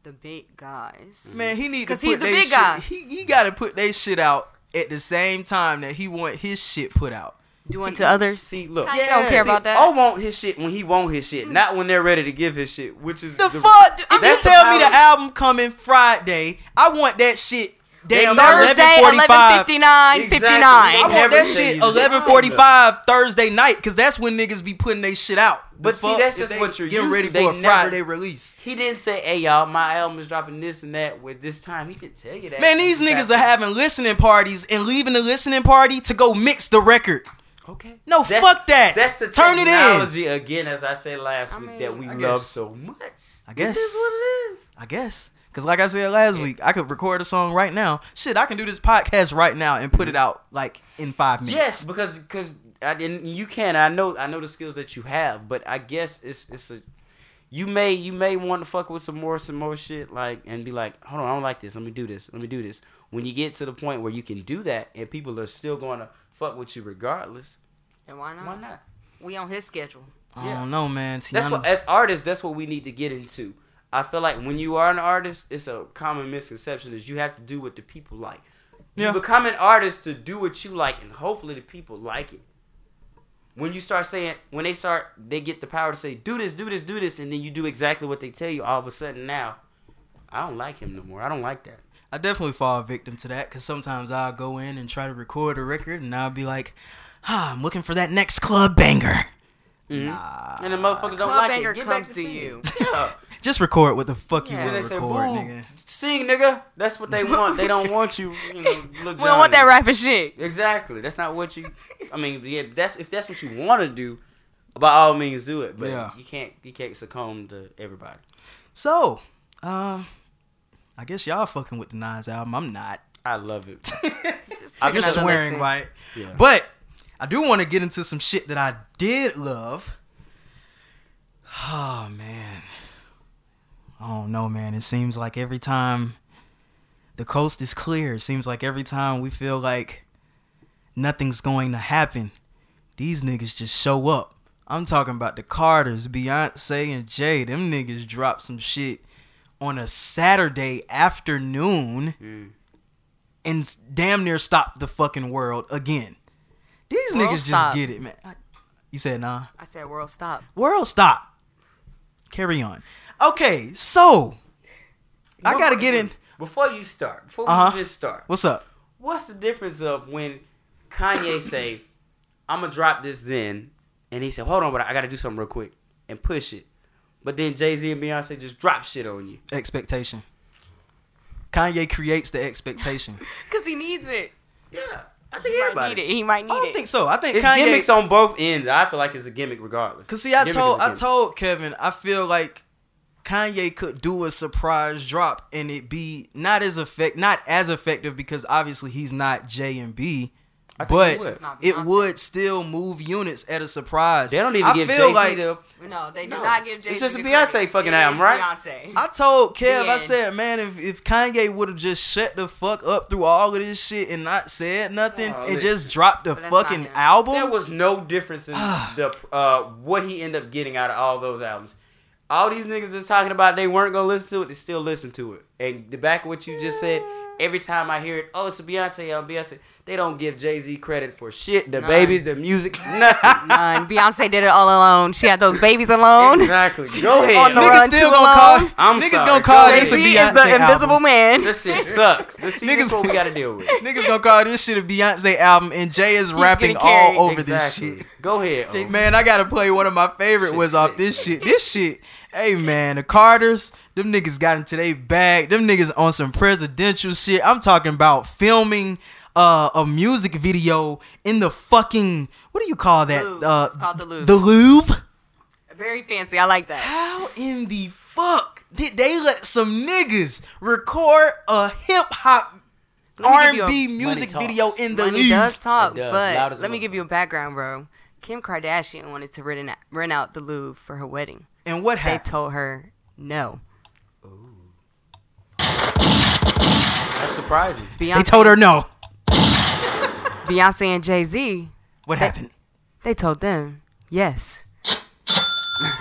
the big guys. Man, he need to 'Cause put he's the big shit, guy. He he got to put that shit out at the same time that he want his shit put out. Doing to others. See, look, Kanye don't care See, about that. O want his shit when he want his shit, not when they're ready to give his shit. Which is The, fuck? If you tell me the album coming Friday, I want that shit. Damn, Thursday, 11:45. 11:59, Exactly. 59. I Never want that shit eleven forty five Thursday night because that's when niggas be putting their shit out. The But see, that's just what you're getting used ready to. for They a never- Friday release. He didn't say, "Hey y'all, my album is dropping this and that with this time." He didn't tell you that. Man, these He just niggas are having listening parties and leaving the listening party to go mix the record. Okay. No, fuck that. That's the Turn it in. technology again, as I said last I week, mean, that we I love guess. so much. I guess. It is what it is. I guess. Cause like I said last week, I could record a song right now. Shit, I can do this podcast right now and put it out like in five minutes. Yes, because because I didn't. You can. I know. I know the skills that you have, but I guess it's it's a. You may you may want to fuck with some more some more shit like and be like, hold on, I don't like this. Let me do this. Let me do this. When you get to the point where you can do that and people are still going to fuck with you regardless, And why not? why not? We on his schedule. I Yeah. don't know, man. That's what as artists, that's what we need to get into. I feel like when you are an artist, it's a common misconception is you have to do what the people like. You Yeah. become an artist to do what you like, and hopefully the people like it. When you start saying, when they start, they get the power to say, do this, do this, do this, and then you do exactly what they tell you. All of a sudden now, I don't like him no more. I don't like that. I definitely fall victim to that because sometimes I'll go in and try to record a record and I'll be like, ah, I'm looking for that next club banger. Nah. And the motherfuckers don't Club like banger it. Get back to to you. Yeah. Just record what the fuck you Yeah. Then want they to say, record, "Boo, nigga. sing, nigga." That's what they want. They don't want you. You know, look. We don't want that rapping shit. Exactly. That's not what you. I mean, yeah. That's if that's what you want to do. By all means, do it. But Yeah. you can't. You can't succumb to everybody. So, uh, I guess y'all fucking with the Nas album. I'm not. I love it. I'm just swearing, listen. right? Yeah. But I do want to get into some shit that I did love. Oh man. I don't know, man. It seems like every time the coast is clear, it seems like every time we feel like nothing's going to happen, these niggas just show up. I'm talking about the Carters, Beyonce and Jay. Them niggas dropped some shit on a Saturday afternoon and damn near stopped the fucking world again. These World niggas just get it, man. You said nah. I said world stop. World stop. Carry on. Okay, so I gotta get in. Before you start, before Uh-huh. we just start, What's up? what's the difference of when Kanye say, "I'm gonna drop this then," and he said, "Hold on, but I gotta do something real quick and push it," but then Jay Z and Beyonce just drop shit on you. Expectation. Kanye creates the expectation. Cause he needs it. Yeah, I think He might need it. He might need it. I don't it. think so. I think It's Kanye. gimmicks on both ends. I feel like it's a gimmick regardless. Cause see, I Gimmick told is a I gimmick. told Kevin, I feel like Kanye could do a surprise drop and it be not as effect not as effective because obviously he's not J and B. I But he would. It would still move units at a surprise. They don't even I give feel Jay Z like the. No, they do No. not give Jay It's Z just a Beyonce credit. fucking album, right? Beyonce. I told Kev, I said, man, if, if Kanye would have just shut the fuck up through all of this shit and not said nothing Oh, and just dropped the But that's not fucking album, There was no difference in the uh what he ended up getting out of all those albums. All these niggas is talking about they weren't gonna listen to it, they still listen to it. And the back of what you just said, every time I hear it, oh it's a Beyonce album, Beyonce, they don't give Jay Z credit for shit. The None. babies, the music, nothing. None. Beyonce did it all alone. She had those babies alone. exactly. Go ahead. On the niggas run still gonna alone. call. I'm niggas sorry. gonna call Go this a ahead. Beyonce is the album. invisible man. This shit sucks. This see, Niggas- is what we gotta deal with. Niggas gonna call this shit a Beyonce album, and Jay is rapping all over exactly. this shit. Go ahead. O. Man, I gotta play one of my favorite Shit was off this shit. This shit, hey man, the Carters, them niggas got into their bag. Them niggas on some presidential shit. I'm talking about filming uh, a music video in the fucking what do you call that? Louvre. Uh, It's called the Louvre. The Louvre. Very fancy. I like that. How in the fuck did they let some niggas record a hip hop Let me give you a- R&B music video in the Money Louvre? does talk, It does. But let me give you a background, bro. Kim Kardashian wanted to rent out, rent out the Louvre for her wedding. And what happened? They told her no. That's surprising. Beyonce, They told her no. Beyonce and Jay Z. What happened? They told them yes.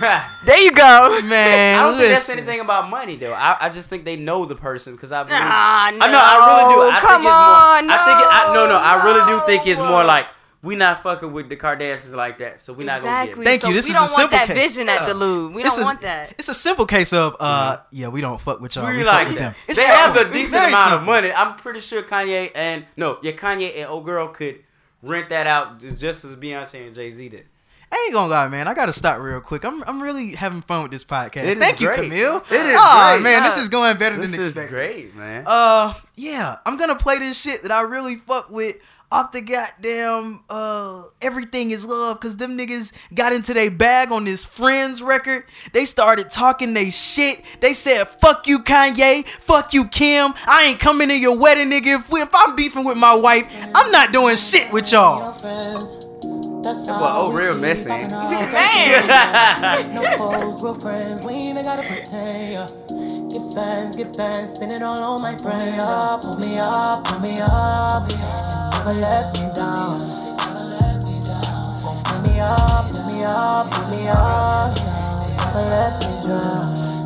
there you go. Man, I don't think that's anything about money though. I, I just think they know the person because I believe. Ah, I know. I really do. I Come think it's more. on, I think. It, I, no, no. I really do think it's more like we not fucking with the Kardashians like that, so we not Exactly. gonna get it. Thank so you. This we is a don't want simple that case. vision at the Louvre. We This don't is- want that. It's a simple case of uh yeah, we don't fuck with y'all. get. We, We fuck like with them. that. It's They have a decent very amount of money. I'm pretty sure Kanye and no, yeah, Kanye and old girl could rent that out just- just as Beyonce and Jay Z did. I ain't gonna lie, man. I gotta stop real quick. I'm I'm really having fun with this podcast. It is Thank you, great. Camille. It is oh, great. man, this is going better This than is expected. great, man. Uh, yeah, I'm gonna play this shit that I really fuck with off the goddamn uh everything is love because them niggas got into their bag on this friends record they started talking they shit they said fuck you kanye fuck you kim i ain't coming to your wedding nigga if, we, if i'm beefing with my wife i'm not doing shit with y'all well, oh, real messy. Man, no foes, real friends. We ain't even gotta pretend. Yeah. Get bands, get bands, spin it all on my friend. Yeah. Pull me up, pull me up. Never let me down. Pull me up, pull me up, pull me up. Never let me down.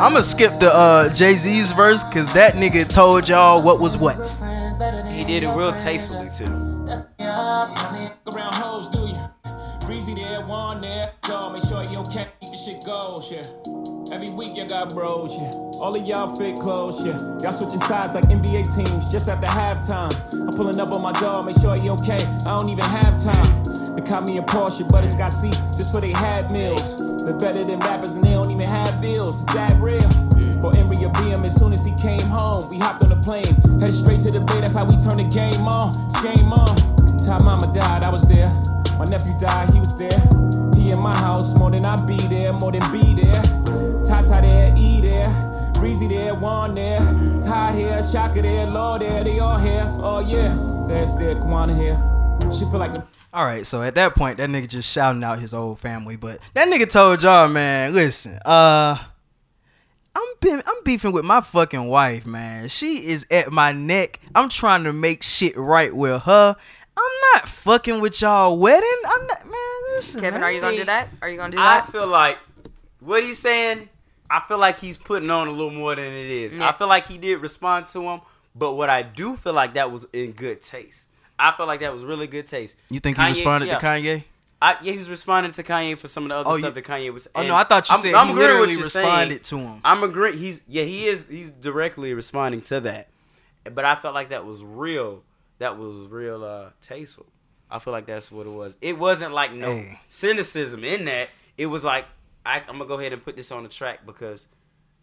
I'm gonna skip the uh jay-z's verse because that nigga told y'all what was what friends better than He did it real tastefully too. That's me up, pull me around hoes, do you? Breezy there, one there. Y'all make sure you okay. Keep the shit shit goes, yeah. Every week you got bros, yeah. All of y'all fake clothes, yeah. Y'all switching sides like NBA teams just after halftime. I'm pulling up on my dog, make sure he okay. I don't even have time. They caught me a Porsche, but it's got seats just for they had meals. They're better than rappers and they don't even have bills. That real? For Emery or BM, as soon as he came home, we hopped on the plane, headed straight to the bay. That's how we turn the game on. It's game on. Time mama died, I was there. My nephew died, he was there. He in my house more than I be there, more than be there. Tata there, E there, Breezy there, Juan there, Hot here, Shaka there, Law there, they all here. Oh yeah, there's there, Kwana here. She feel like the All right, so at that point, that nigga just shouting out his old family, but that nigga told y'all, man, listen, uh, I'm been, I'm beefing with my fucking wife, man. She is at my neck. I'm trying to make shit right with her. I'm not fucking with y'all wedding. I'm not, man. Listen, Kevin, man. are you gonna See, do that? Are you gonna do I that? I feel like what he's saying. I feel like he's putting on a little more than it is. Yeah. I feel like he did respond to him, but what I do feel like that was in good taste. I felt like that was really good taste. You think he responded yeah. to Kanye? I, yeah, he was responding to Kanye for some of the other Oh, stuff you- that Kanye was. Oh no, I thought you I'm- said I'm he literally responded saying. to him. I'm agreeing. He's yeah, he is. He's directly responding to that, but I felt like that was real. That was real uh, tasteful. I feel like that's what it was. It wasn't like no Hey. cynicism in that. It was like I, I'm gonna go ahead and put this on the track because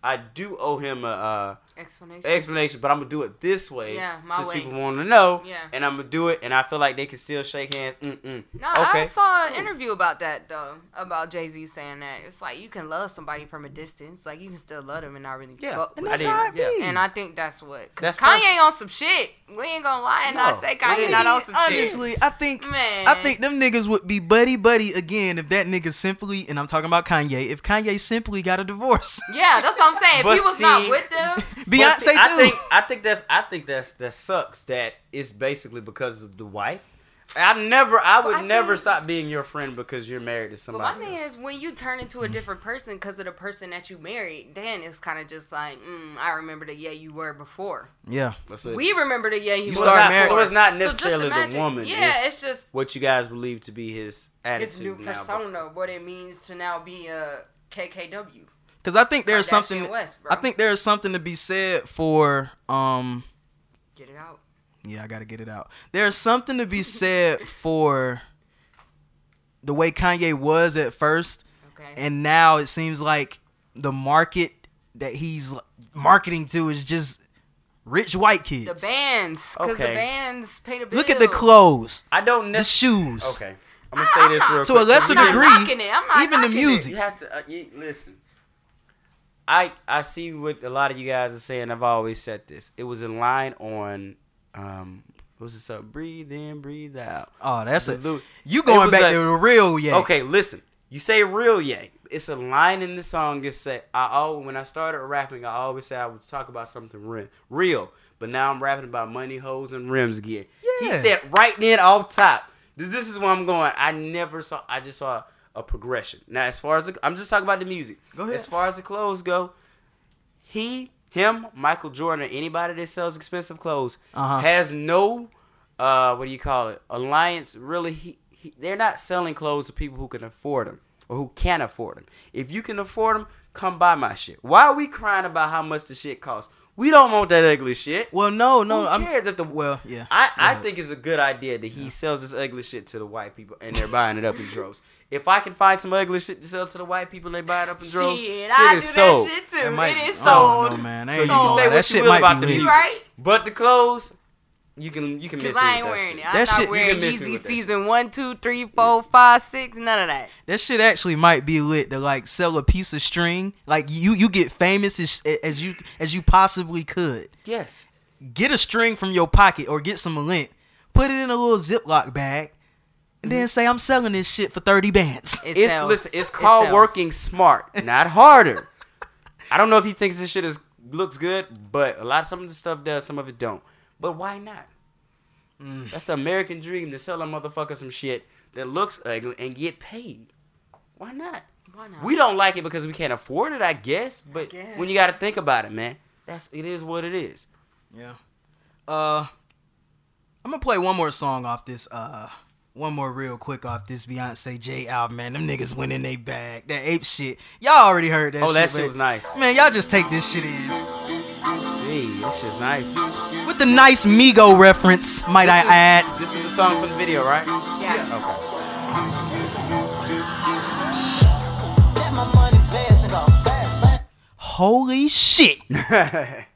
I do owe him a. Uh, Explanation. explanation, but I'm gonna do it this way. Yeah, my since way. people want to know. Yeah. And I'm gonna do it, and I feel like they can still shake hands. Mm-mm. No, okay. I saw an interview about that though, about Jay Z saying that it's like you can love somebody from a distance, like you can still love them and not really Yeah, fuck And with that's I how it be. And I think that's what, cause That's Kanye perfect. on some shit. We ain't gonna lie and not No, say Kanye not on some shit. Honestly, I think Man. I think them niggas would be buddy buddy again if that nigga simply and I'm talking about Kanye. If Kanye simply got a divorce, Yeah, that's what I'm saying. If he was see- not with them, But Beyonce see, too. I think I think that's I think that's that sucks that it's basically because of the wife. I never I would I never think- stop being your friend because you're married to somebody. but somebody. my thing else. is when you turn into a different person because of the person that you married, then it's kind of just like, mm, I remember the yeah you were before. yeah. That's. We remember the yeah you so, were it's start not, married- so it's not So just necessarily the woman. Yeah, it's, it's just what you guys believe to be his attitude. his new now, but- persona, what it means to now be a KKW. Because I think there's something. West, bro. I think there's something to be said for um. Get it out. Yeah, I gotta get it out. There's something to be said for the way Kanye was at first, Okay. and now it seems like the market that he's marketing to is just rich white kids. the bands, because Okay. the bands pay the bills. Look at the clothes, I don't the shoes. Okay, I'm gonna say this I'm real not- To a quick. lesser I'm not degree, it. I'm not even the knocking it. music. You have to uh, you, listen. I I see what a lot of you guys are saying. I've always said this. It was a line on um what's this up? Breathe in, breathe out. Oh, that's a Lu- you going back to the real yeah. Okay, listen. You say real yay. It's a line in the song that say I always when I started rapping, I always say I would talk about something real. Real. But now I'm rapping about money, hoes, and rims again. Yeah. He said right then off top. This, this is where I'm going. I never saw I just saw a progression. Now as far as the, I'm just talking about the music. Go ahead. As far as the clothes go, he, him, Michael Jordan, or anybody that sells expensive clothes Uh-huh. has no, uh, what do you call it? Alliance. Really, he, he, they're not selling clothes to people who can afford them or who can't afford them. If you can afford them, come buy my shit. Why are we crying about how much the shit costs? We don't want that ugly shit. Well, no, no, Who I'm cares if the well, yeah. I, I think it's a good idea that he sells this ugly shit to the white people and they're buying it up in droves. If I can find some ugly shit to sell to the white people and they buy it up in droves, Shit, shit I do sold. that shit too. That might- it is I don't sold. know, man. I So you can say what that you shit will about the lit. music. right? But the clothes, you can you can miss Because me I with ain't that wearing shit. it. I'm That not shit- you wearing can miss me Yeezy with that season one, two, three, four, five, six, none of that. That shit actually might be lit to like sell a piece of string. Like you, you get famous as, as you as you possibly could. Yes. Get a string from your pocket or get some lint, put it in a little Ziploc bag, and then say I'm selling this shit for thirty bands. It It's sells. listen. It's It called sells. working smart, not harder. I don't know if he thinks this shit is looks good, but a lot of some of the stuff does, some of it don't. But why not? Mm. That's the American dream to sell a motherfucker some shit that looks ugly and get paid. Why not? Why not? We don't like it because we can't afford it, I guess. But guess. when you got to think about it, man, that's it is what it is. Yeah. Uh, I'm gonna play one more song off this uh one more real quick off this Beyonce J album, man. Them niggas went in they bag. That ape shit. Y'all already heard that Oh, shit. that shit was nice. Man, y'all just take this shit in. Hey, that shit's nice. With the nice Migo reference, might I add. This is the song from the video, right? Yeah. Okay. Step my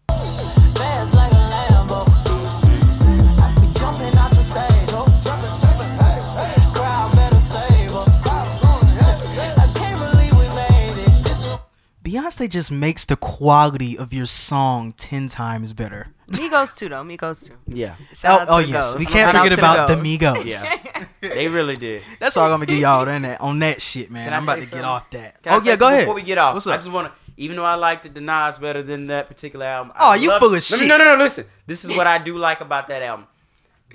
Beyonce just makes the quality of your song 10 times better. Migos too though. Migos too. Yeah. Shout oh, out oh, oh yes. Ghosts. We can't Shout forget about the Ghosts. Migos. Yeah. they really did. That's all I'm gonna get y'all on that on that shit, man. Can I I'm about say to get off that. Can oh yeah, go ahead. Before we get off, What's I just want to, even though I liked the Nas better than that particular album. Oh, I you love- full of Let me- shit. No, no, no. Listen, this is what I do like about that album.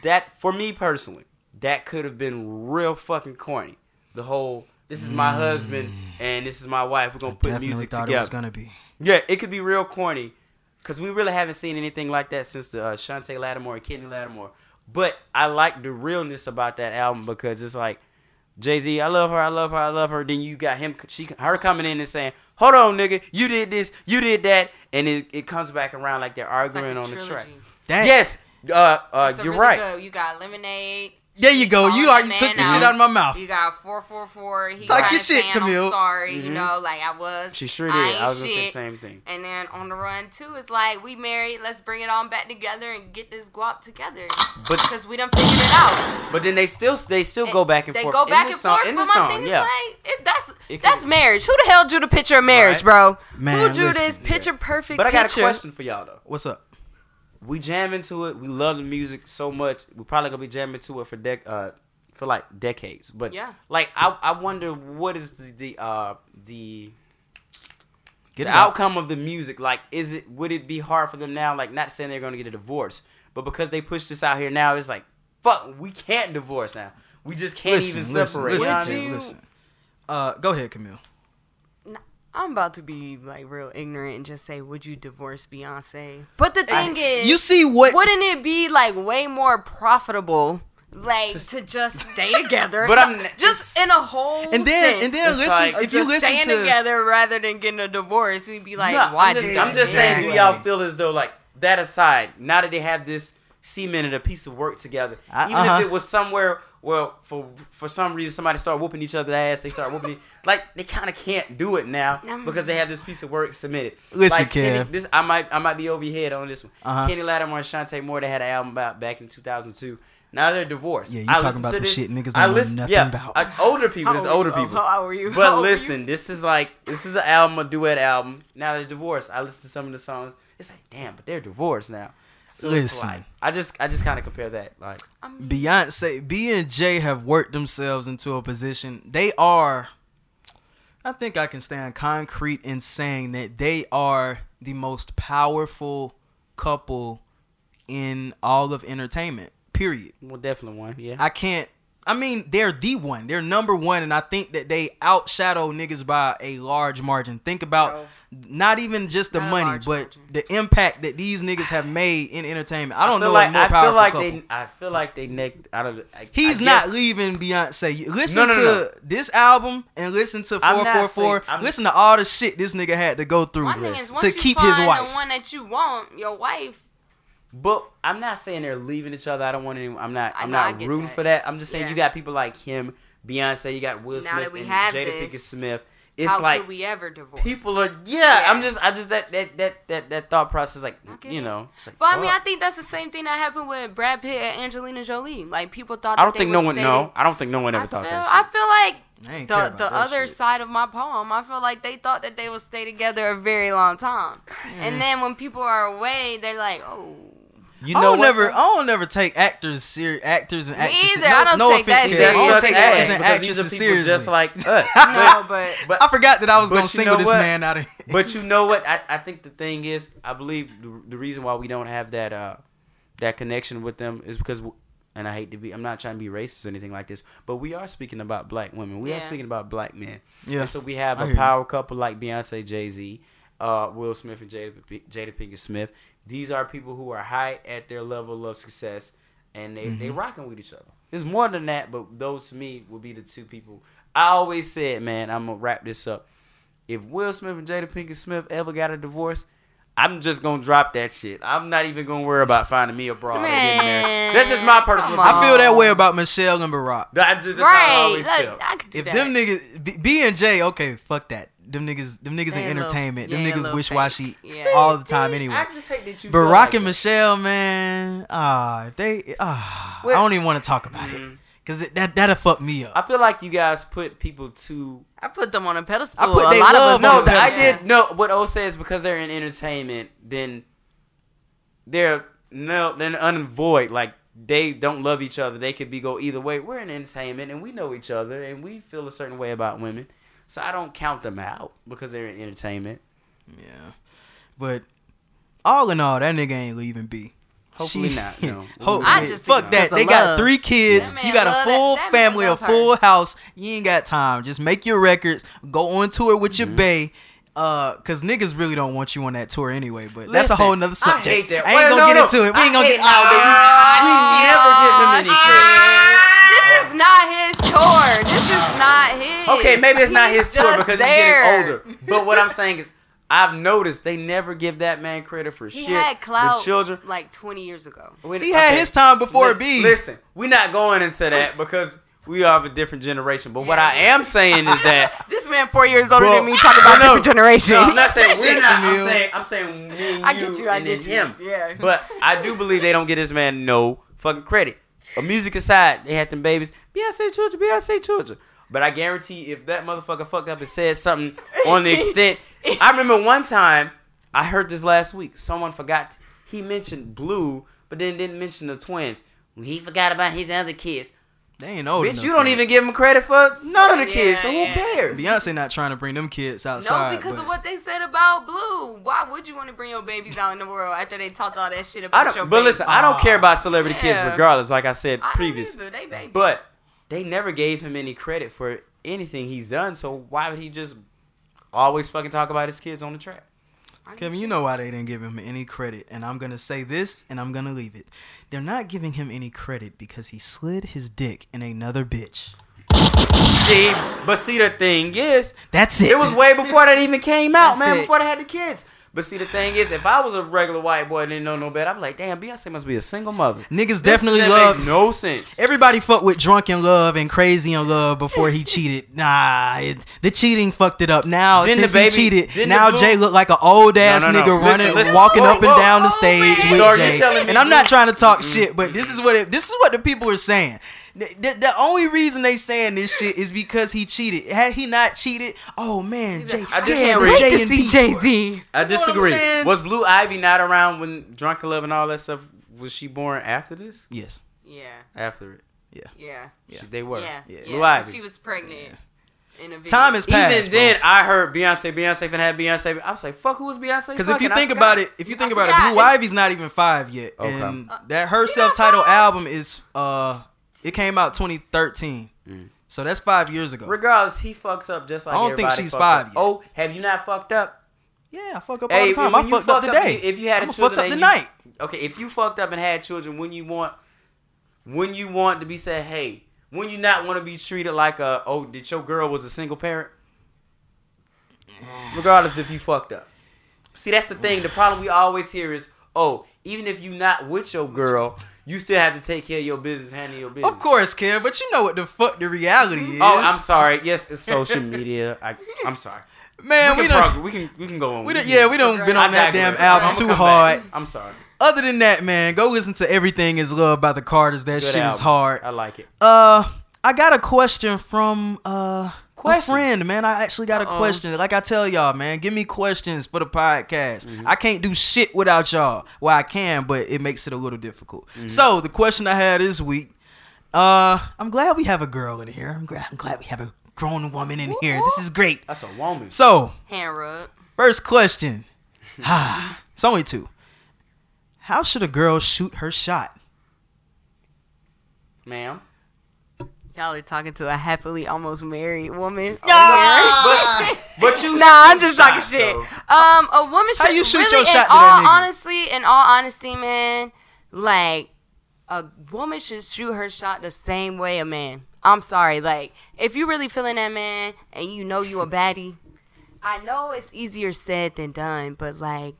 That for me personally, that could have been real fucking corny. The whole this is my husband and this is my wife. We're gonna put Mm. Definitely music thought together. it was gonna be. Yeah, it could be real corny, cause we really haven't seen anything like that since the uh, Chanté Lattimore and Kenny Lattimore. But I like the realness about that album because it's like Jay Z, I love her, I love her, I love her. Then you got him, she, her coming in and saying, "Hold on, nigga, you did this, you did that," and it, it comes back around like they're It's like arguing a on the track. trilogy. That, Yes, uh, uh, you're really right. good- You got Lemonade. There you go. Calling You already took the shit out of my mouth. You got four four four. He Talk your shit, saying, Camille. I'm sorry, you know, like I was. Mm-hmm. She sure did. I, I, ain't was gonna say the same thing. And then on the run too, it's like we married. Let's bring it on back together and get this guap together. But- because we done figured it out. But then they still they still go back and they forth. go in back the and song, forth. in but the my song, thing yeah. is like, it, that's It that's could- marriage. Who the hell drew the picture of marriage, Right. bro? Man, Who drew listen. this picture perfect? But I got picture? a question for y'all though. What's up? We jam into it. We love the music so much. We're probably gonna be jamming to it for dec- uh for like decades. But Yeah. like I I wonder what is the the uh the Get the outcome of the music. Like, is it would it be hard for them now? Like, not saying they're gonna get a divorce, but because they push this out here now, it's like fuck, we can't divorce now. We just can't Listen, even listen, separate. listen, you know what I mean? listen. Uh, go ahead, Camille. I'm about to be like real ignorant and just say, would you divorce Beyonce? But the thing is, You see what? wouldn't it be like way more profitable, like to just stay together? But I'm- just in a whole And then, sense and then listen. like- if you just listen staying to, together rather than getting a divorce, you'd be like, No, why I'm just, I'm that? just saying, do y'all feel as though like that aside, now that they have this cemented a piece of work together, Uh, even uh-huh. if it was somewhere, well, for for some reason somebody start whooping each other's ass, they start whooping, like they kind of can't do it now because they have this piece of work submitted. Listen, like, Kenny, this I might I might be over your head on this one. Uh-huh. Kenny Lattimore and Chanté Moore, they had an album about back in 2002. Now they're divorced. Yeah you I talking about some this- shit niggas I don't know listen- nothing yeah, about. uh, older people. It's How older people. How old were you? But old were you? listen, this is like this is an album, a duet album. Now they're divorced. I listen to some of the songs. It's like, damn, but they're divorced now. So Listen. like, I just I just kind of compare that. Like, Beyonce, B and J have worked themselves into a position. They are. I think I can stand concrete in saying that they are the most powerful couple in all of entertainment. Period. well, definitely one. Yeah. I can't. I mean, they're the one. They're number one, and I think that they outshadow niggas by a large margin. Think about Bro. not even just the Not money, but margin. the impact that these niggas have made in entertainment. I don't feel know like a more I powerful feel like couple. they I feel like they neck out of. I, He's I not leaving Beyonce. Listen No, no, to no. this album and listen to I'm four not four four. saying- I'm- Listen to all the shit this nigga had to go through My thing is, once to keep his wife. the one that you want, your wife, But I'm not saying they're leaving each other. I don't want any. I'm not. I I'm know, not rooting that. for that. I'm just saying Yeah. you got people like him, Beyonce. You got Will Now Smith we and have Jada this, Pinkett Smith. It's how like could we ever divorce? people are. Yeah, Yeah. I'm just. I just that that that that, that thought process. Like I you know. It's like, But I mean, fuck. I think that's the same thing that happened with Brad Pitt and Angelina Jolie. Like people thought. I don't they think no one. stay No, I don't think no one ever I thought feel, that. I feel like I ain't care the the other shit. side of my poem. I feel like they thought that they would stay together a very long time, and then when people are away, they're like, oh. You I know don't what? never, I don't never take actors ser- actors and Me actresses. either. No, I don't no take that serious. I don't take actors and because these are actresses people seriously. just like us. No, but but I forgot that I was gonna you single this what? man out of. but you know what? I, I think the thing is, I believe the, the reason why we don't have that uh that connection with them is because, w- and I hate to be, I'm not trying to be racist or anything like this, but we are speaking about black women. We are speaking about black men. Yeah. And so we have I a hear you. power couple like Beyonce, Jay Z, uh, Will Smith, and Jada Jada Pinkett Smith. These are people who are high at their level of success, and they Mm-hmm. they rocking with each other. There's more than that, but those to me would be the two people. I always said, man, I'm gonna wrap this up. If Will Smith and Jada Pinkett Smith ever got a divorce, I'm just gonna drop that shit. I'm not even gonna worry about finding me a broad. and getting married. That's just my personal. I feel that way about Michelle and Barack. I just, that's how I Right. always Like, feel. I could do If that. them niggas B, B and J, okay, fuck that. Them niggas, them niggas They in a little- entertainment. yeah, them niggas wish washy. Yeah. all the time anyway. I just hate that you. Barack like and that. Michelle, man, ah, if they, ah, I Well- don't even want to talk about it because that that'll fuck me up. I feel like you guys put people too. I put them on a pedestal. I put a they lot love of us on No, a the, I did no. What O says because they're in entertainment, then they're no, then unvoid. Like they don't love each other. They could be go either way. We're in entertainment and we know each other and we feel a certain way about women. So I don't count them out because they're in entertainment. Yeah, but all in all, that nigga ain't leaving B. Hopefully not, no. Hopefully, I just fuck that. that. 'cause of They got love. three kids. That You got a love that- full that family, a love her. full house. You ain't got time. Just make your records. Go on tour with Mm-hmm. your bae. Uh, cause niggas really don't want you on that tour anyway. But that's a whole nother I subject. hate that. I ain't Well, gonna no, get no. into it. We ain't I gonna get. how they- we never give him any credit. This is not his tour. This is not his. Okay, maybe it's not his tour because there. he's getting older. But what I'm saying is, I've noticed they never give that man credit for He shit. had clout The children. like 20 years ago. When- He had his time before B. Listen, we're not going into that because we are of a different generation. But what I am saying is that. This man four years older Well, than me talking about no, different generation. No, I'm not saying we're not. I'm saying I'm saying me I you, get you, I and get then you. him. Yeah. But I do believe they don't get this man no fucking credit. A music aside, they had them babies. Beyonce children, Beyonce children. But I guarantee if that motherfucker fucked up and said something on the extent, I remember one time I heard this last week. Someone forgot he mentioned Blue, but then didn't mention the twins. He forgot about his other kids. They ain't old Bitch, you don't even give him credit for none of the Yeah, kids. So who yeah. cares? Beyonce not trying to bring them kids outside. No, because but- of what they said about Blue. Why would you want to bring your babies out in the world after they talked all that shit I about don't. your But baby? listen, I don't care about celebrity kids regardless. Like I said I don't previous. They babies. but they never gave him any credit for anything he's done. So why would he just always fucking talk about his kids on the track? I Kevin, you know why they didn't give him any credit, and I'm gonna say this, and I'm gonna leave it. They're not giving him any credit because he slid his dick in another bitch. See, but see the thing is, That's it. it was way before that even came out, That's man. it. Before they had the kids. But see, the thing is, if I was a regular white boy and didn't know no better, I'm like, damn, Beyonce must be a single mother. Niggas This- definitely love. makes no sense. Everybody fucked with drunk in love and crazy in love before he cheated. Nah, it, the cheating fucked it up. Now Didn't since the baby- he cheated, now the Jay blue- look like an old ass No, no, no. nigga Listen, running, listen. walking Whoa, up and whoa. down the Oh, stage man. with Jay. And I'm not trying to talk shit, but this is what it, this is what the people are saying. The, the, the only reason they saying this shit is because he cheated. Had he not cheated, oh man, Jay, I yeah, disagree. the Wait Jay to and see P Jay tour. Z. I You know what disagree. Was Blue Ivy not around when Drunk Love and all that stuff? Was she born after this? Yes, Yeah, After it, yeah, She- they were. yeah, Yeah. yeah. Blue Ivy. She was pregnant in a video. time has passed. Even then, I heard Beyonce, Beyonce and had Beyonce. I was like, fuck, who was Beyonce? Because if you think about it, if you think I about it. Blue Ivy's not even five yet, Okay. and that her self-titled album is uh, it came out 2013, mm. so that's five years ago. regardless, he fucks up just like I don't think everybody she's five yet. Oh, have you not fucked up? yeah, I fuck up all the time. I fucked up today. If you had a children fucked up tonight. okay, if you fucked up and had children, when you want, when you want to be said, hey, when you not want to be treated like a, oh, did your girl was a single parent? Regardless if you fucked up. See, that's the thing. The problem we always hear is, oh, even if you not with your girl, you still have to take care of your business, handle your business. Of course, Kev, but you know what the fuck the reality is. Oh, I'm sorry. Yes, it's social media. I, I'm sorry. man. we, We, can don't. prog- we can we can go on. We don't, yeah, we don't been I on that damn digress. album too hard. back. I'm sorry. Other than that, man, go listen to "Everything Is Love" by the Carters. That Good shit is hard. I like it. Uh, I got a question from uh a Question. friend, man. I actually got a Uh-oh. question. Like I tell y'all, man, give me questions for the podcast. Mm-hmm. I can't do shit without y'all. Well, I can, but it makes it a little difficult. Mm-hmm. So the question I had this week, uh, I'm glad we have a girl in here. I'm glad. I'm glad we have a grown woman in here. This is great. That's a woman. So hand rub. first question. Ah, it's only two. How should a girl shoot her shot? Ma'am. Y'all are talking to a happily almost married woman. But, but you Nah, I'm just talking shit. though. Um, a woman should How you shoot really, your shot in all nigga? honesty, in all honesty, man, like a woman should shoot her shot the same way a man. I'm sorry, like if you really feeling that man and you know you a baddie, I know it's easier said than done, but like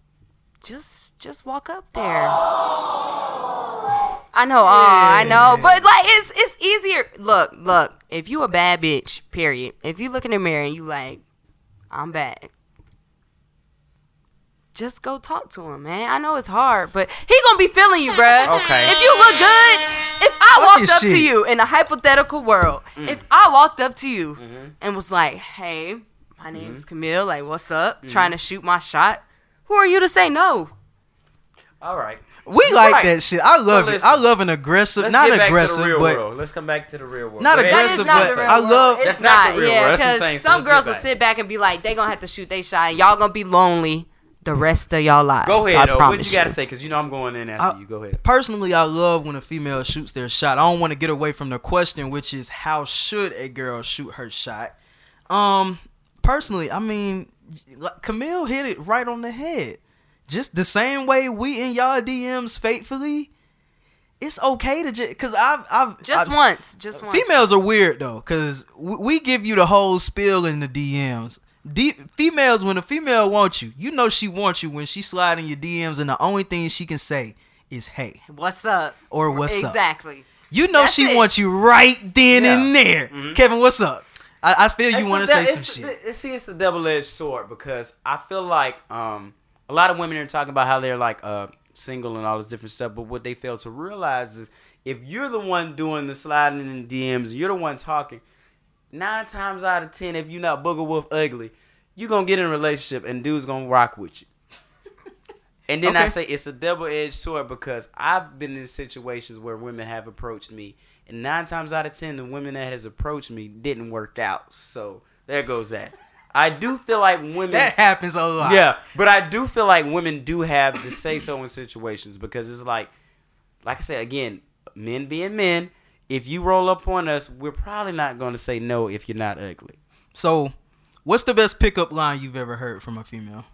just just walk up there. I know, oh, I know, but like it's it's easier. Look, look, if you a bad bitch, period. If you look in the mirror and you like, I'm bad. Just go talk to him, man. I know it's hard, but he gonna be feeling you, bruh. Okay. If you look good, if I Fuck walked up to shit. you in a hypothetical world, Mm. if I walked up to you Mm-hmm. and was like, "Hey, my name's Camille. Like, what's up? Mm-hmm. Trying to shoot my shot." Who are you to say no? All right. We like Right. that shit. I love it. listen. I love an aggressive, Let's not get back aggressive, to the real but world. Let's come back to the real world. Not Go ahead. That is aggressive, not but the real I world. love- It's That's not the real yeah, world. That's insane. I'm because saying. So some girls will back. sit back and be like, they gonna have to shoot they shot, and y'all gonna be lonely the rest of y'all lives. Go I ahead. though. What promise you gotta say? Because you know I'm going in after I- you. Go ahead. personally, I love when a female shoots their shot. I don't want to get away from the question, which is how should a girl shoot her shot? Um, personally, I mean, Camille hit it right on the head. Just the same way we in y'all DMs faithfully. It's okay to just because I've I've Just I've- once, just once. Females are weird though, cause we, we give you the whole spill in the DMs. D- females, when a female wants you, you know she wants you when she slide in your DMs, and the only thing she can say is "Hey" What's up? or "What's up." exactly. You know That's she it. wants you right then Yeah. and there. Kevin, what's up? I, I feel you want a to say some it's- shit. it- see, it's a double edged sword because I feel like um, a lot of women are talking about how they're like uh, single and all this different stuff, but what they fail to realize is if you're the one doing the sliding in the DMs, you're the one talking. Nine times out of ten, if you're not booger wolf ugly, you're gonna get in a relationship and dude's gonna rock with you. And then I say it's a double edged sword because I've been in situations where women have approached me, and nine times out of ten, the women that has approached me didn't work out. So there goes that. I do feel like women. That happens a lot. yeah, but I do feel like women do have to say so in situations because it's like, like I said again, men being men. If you roll up on us, we're probably not going to say no if you're not ugly. So, what's the best pickup line you've ever heard from a female?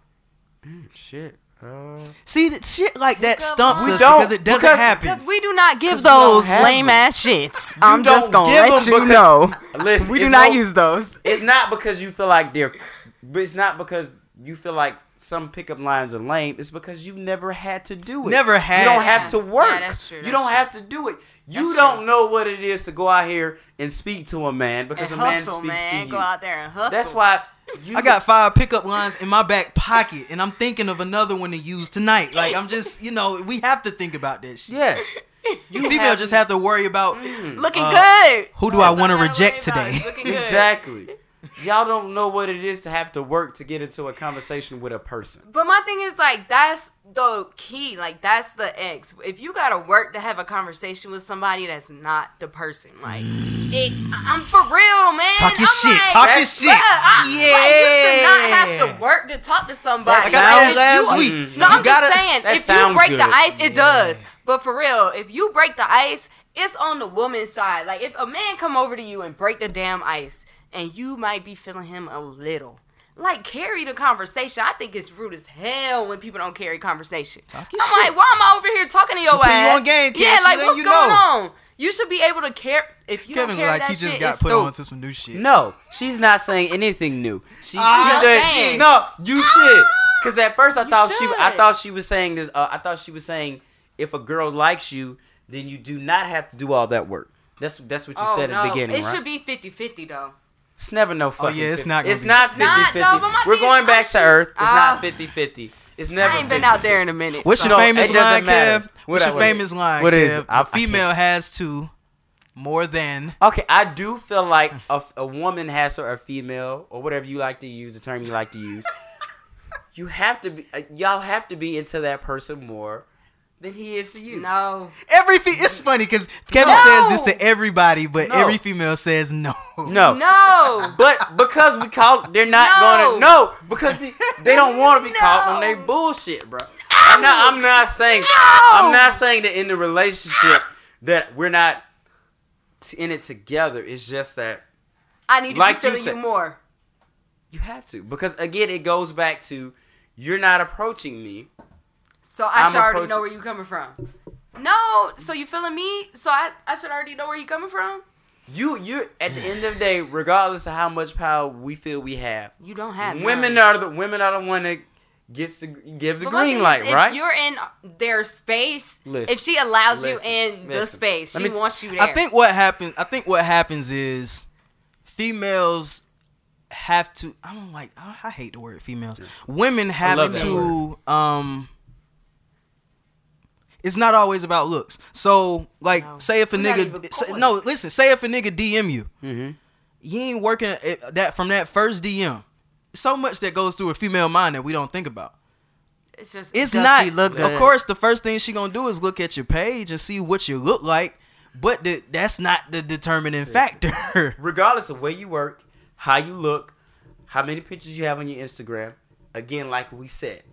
Mm, shit. Uh, See, that shit like that stumps us because it doesn't because- happen. Because we do not give those lame ass shits. I'm just gonna let them you because- know. Listen, we do not no- use those. it's not because you feel like they're but it's not because you feel like some pickup lines are lame it's because you never had to do it Never had you don't have to work Yeah, that's true, you don't true. have to do it you That's don't true. know what it is to go out here and speak to a man because And a man hustle, speaks man. to you Go out there and hustle. that's why you I got five pickup lines in my back pocket, and I'm thinking of another one to use tonight. Like I'm just, you know, we have to think about this. Shit. yes you Female have- just have to worry about looking uh, good. who do I want to reject today. looking good. exactly y'all don't know what it is to have to work to get into a conversation with a person But my thing is like that's the key. Like that's the X. If you gotta work to have a conversation with somebody that's not the person, like it, I'm for real, man. Talk your I'm shit. like, Talk your shit. bruh, I- like, you should not have to work to talk to somebody. Like I said If last you- week, No, you I'm gotta- just saying. If you break good. the ice, it does. But for real, if you break the ice, it's on the woman's side. Like if a man come over to you and break the damn ice, and you might be feeling him a little. Like carry the conversation. I think it's rude as hell when people don't carry conversation. Talk I'm shit. like, why am I over here talking to your she put you ass? on game, kid. Yeah, She like what's you going know. on? You should be able to care. If you Kevin's don't carry like that he just shit, got put stupid. on to some new shit. No, she's not saying anything new. She, I'm she just just, saying. no, you should. Cause at first I You thought she, I thought she was saying this. Uh, I thought she was saying if a girl likes you, then you do not have to do all that work. That's that's what you Oh, said no. at the beginning, It right? should be 50-50 though. It's never no fucking. yeah, it's 50. not It's be not 50. 50 Not, 50. though, but We're going back to Earth. It's Ah. not 50 50. It's never. I ain't been 50. out there in a minute. What's so- your No, famous it line, matter. Kev? What What's I- your famous line, what is Kev? it? I- I A female has to more than. Okay, I do feel like a, a woman has to, or a female, or whatever you like to use, the term you like to use. you have to be, uh, y'all have to be into that person more than he is to you. No. Every fe- it's funny because Kevin No. says this to everybody, but No. every female says no. No. No. But because we caught, they're not No. gonna no because they, they don't want to be caught on they bullshit, bro. I'm not. I'm not saying. I'm not saying that in the relationship that we're not in it together. It's just that I need to Like be feeling you, said- more. you have to because again, it goes back to you're not approaching me. So I I'm should already know where you coming from. No, so you feeling me? So I, I should already know where you coming from. You you're at the end of the day, regardless of how much power we feel we have, You don't have women none. are the women are the one that gets to give the But green light, is, right? If you're in their space, Listen, if she allows listen, you in the space, Let she t- wants you there. I think what happens. I think what happens is females have to. I don't like. I, I hate the word females. Women have love that to. Um. It's not always about looks. So, like, No. say if a We're nigga, say- no, listen. Say if a nigga DM you, mm-hmm. you ain't working at that from that first DM. So much that goes through a female mind that we don't think about. it's just It's not. he look Of course, the first thing she gonna do is look at your page and see what you look like. But the, that's not the determining factor. regardless of where you work, how you look, how many pictures you have on your Instagram. Again, like we said,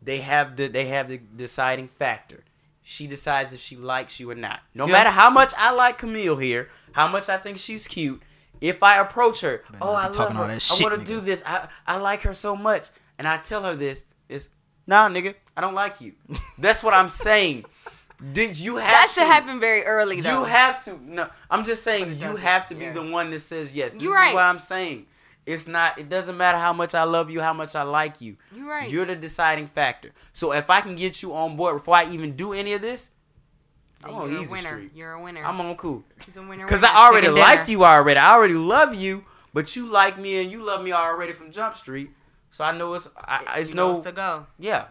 they have the they have the deciding factor. She decides if she likes you or not. No Yeah. matter how much I like Camille here, how much I think she's cute. If I approach her, oh, I love her. all that I want to do this. I I like her so much, and I tell her this. It's nah, nigga, I don't like you. That's what I'm saying. Did you have that should to- happen very early though. you have to. No, I'm just saying you have to be yeah. the one that says yes. This You is right. what I'm saying. It's not. It doesn't matter how much I love you, how much I like you. You're right. You're the deciding factor. So if I can get you on board before I even do any of this, I'm You're on a easy winner. street. You're a winner. I'm on cool. She's a winner. Cause. I already like you already. I already love you, but you like me and you love me already from Jump Street. So I know it's. I, I- it's You no. it's a go. yeah.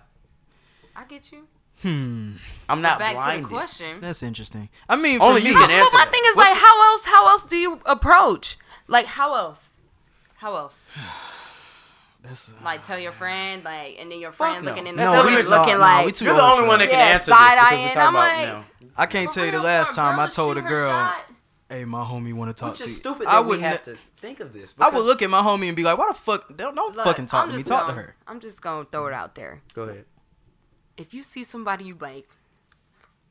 I get you. Hmm. I'm not Back to the question. That's interesting. I mean, Only for you me, can But answer my that. thing is What's like, the- how else? How else do you approach? Like, how else? How else? that's, uh, Like, tell your friend, like, and then your Fuck friend no. looking in the how screen, we- no, looking no, like, we too You're the only one that. that can Yeah, answer this because we're talking I'm about like- now. I can't tell you the last time I told a girl, "Hey, my homie want to talk Which to is you." stupid I that we would. have to think of this. I would look at my homie and be like, "Why the fuck? Don't, don't Look, fucking talk I'm to me. just Talk to gonna- her." I'm just gonna throw it out there. Go ahead. If you see somebody you like,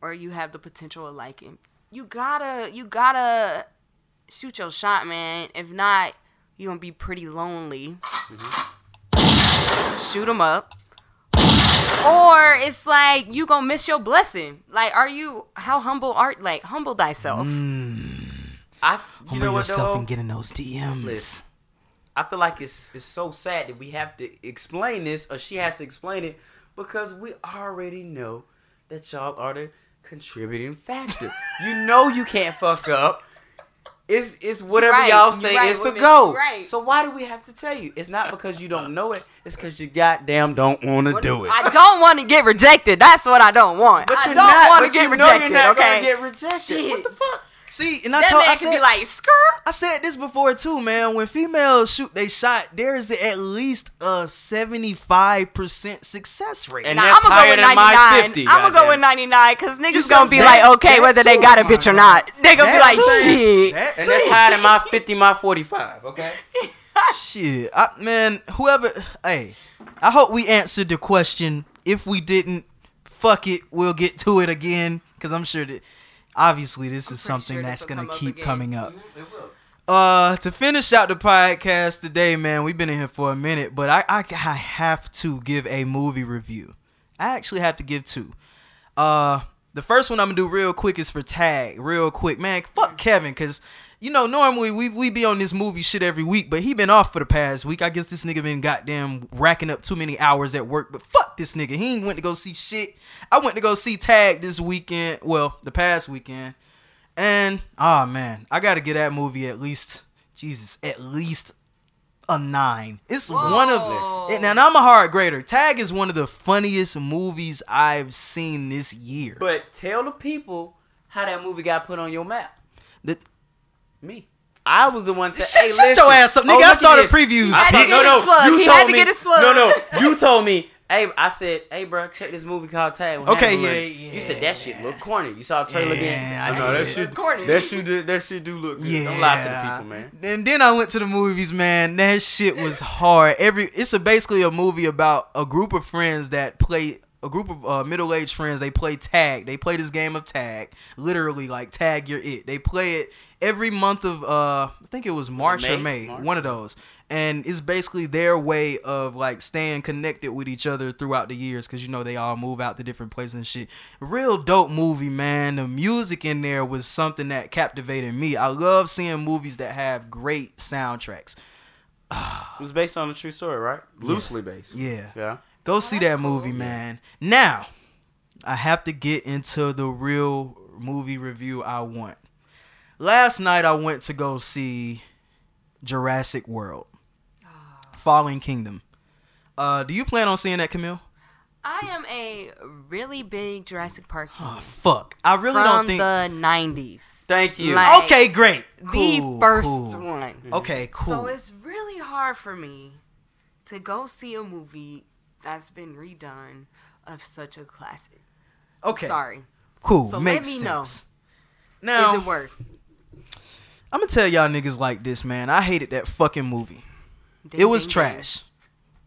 or you have the potential of liking, you gotta, you gotta shoot your shot, man. If not, you're gonna be pretty lonely. Mm-hmm. Shoot them up. Or it's like you gonna miss your blessing. Like, are you how humble are like humble thyself? Mm. I, you Humble know what yourself though? and get in those DMs. Listen. I feel like it's it's so sad that we have to explain this, or she has to explain it, because we already know that y'all are the contributing factor. you know you can't fuck up. It's it's whatever right, y'all say. right, it's a go. right. So why do we have to tell you? It's not because you don't know it. It's because you goddamn don't want to do it. I don't want to get rejected. That's what I don't want. but I you're don't want to get you rejected. know you're not okay. get rejected. What the fuck? See, and I that told man I could said, be like, skirt. I said this before too, man. When females shoot they shot, there is at least a seventy-five percent success rate. And Nah, that's I'm gonna go higher with than 99. my 50. I'm gonna go with 99 because niggas see gonna be I'm like, okay, That whether they got a bitch or not. They gonna be like, too. shit. That And too. that's higher than my 50, my 45, okay? Shit, I, man. Whoever, hey, I hope we answered the question. If we didn't, fuck it, we'll get to it again because I'm sure that obviously this is something sure that's gonna come up keep coming up. Uh, to finish out the podcast today, man, we've been in here for a minute, but I, I, I have to give a movie review. I actually have to give two. Uh, the first one I'm gonna do real quick is for Tag, real quick, man. Fuck Kevin, cause you know normally we we be on this movie shit every week, but he been off for the past week. I guess this nigga been goddamn racking up too many hours at work. But fuck this nigga, he ain't went to go see shit. I went to go see Tag this weekend. Well, the past weekend. And oh man, I gotta get that movie at least Jesus, at least a nine. It's one of Whoa. and, and I'm a hard grader. Tag is one of the funniest movies I've seen this year. But tell the people how that movie got put on your map. The- Me. I was the one to Shut- hey, shut listen. your ass up, nigga. Oh, I saw the this. previews. I had saw, to no, get no, his plug. you He told had to me. get his plug. No, no, you told me. Hey, I said, hey, bro, check this movie called Tag. with Okay, yeah, it." yeah. You said that shit look corny. You saw a trailer again. Yeah, I know that shit. Corny. That shit. do- That shit do look good. Yeah. Don't lie to the people, man. And then I went to the movies, man. That shit was hard. Every it's a basically a movie about a group of friends that play a group of uh, middle-aged friends. They play tag. They play this game of tag. Literally, like tag you're it. They play it every month of uh, I think it was March or May? May, March? one of those. and it's basically their way of like staying connected with each other throughout the years because you know they all move out to different places and shit. Real dope movie, man. The music in there was something that captivated me. I love seeing movies that have great soundtracks. It was based on a true story, right? Loosely based. Yeah. Yeah. Go see that movie, man. Now, I have to get into the real movie review I want. Last night I went to go see Jurassic World. Fallen Kingdom. Uh, do you plan on seeing that, Camille? I am a really big Jurassic Park fan Oh, fuck. I really from don't think. the '90s. Thank you. Like, okay, great. the Cool, first cool. one. Okay, cool. So it's really hard for me to go see a movie that's been redone of such a classic. okay, Sorry. cool. So let Makes me know. sense. Now, Is it worth? I'm gonna tell y'all niggas like this, man. I hated that fucking movie. Ding, it was ding, ding. trash.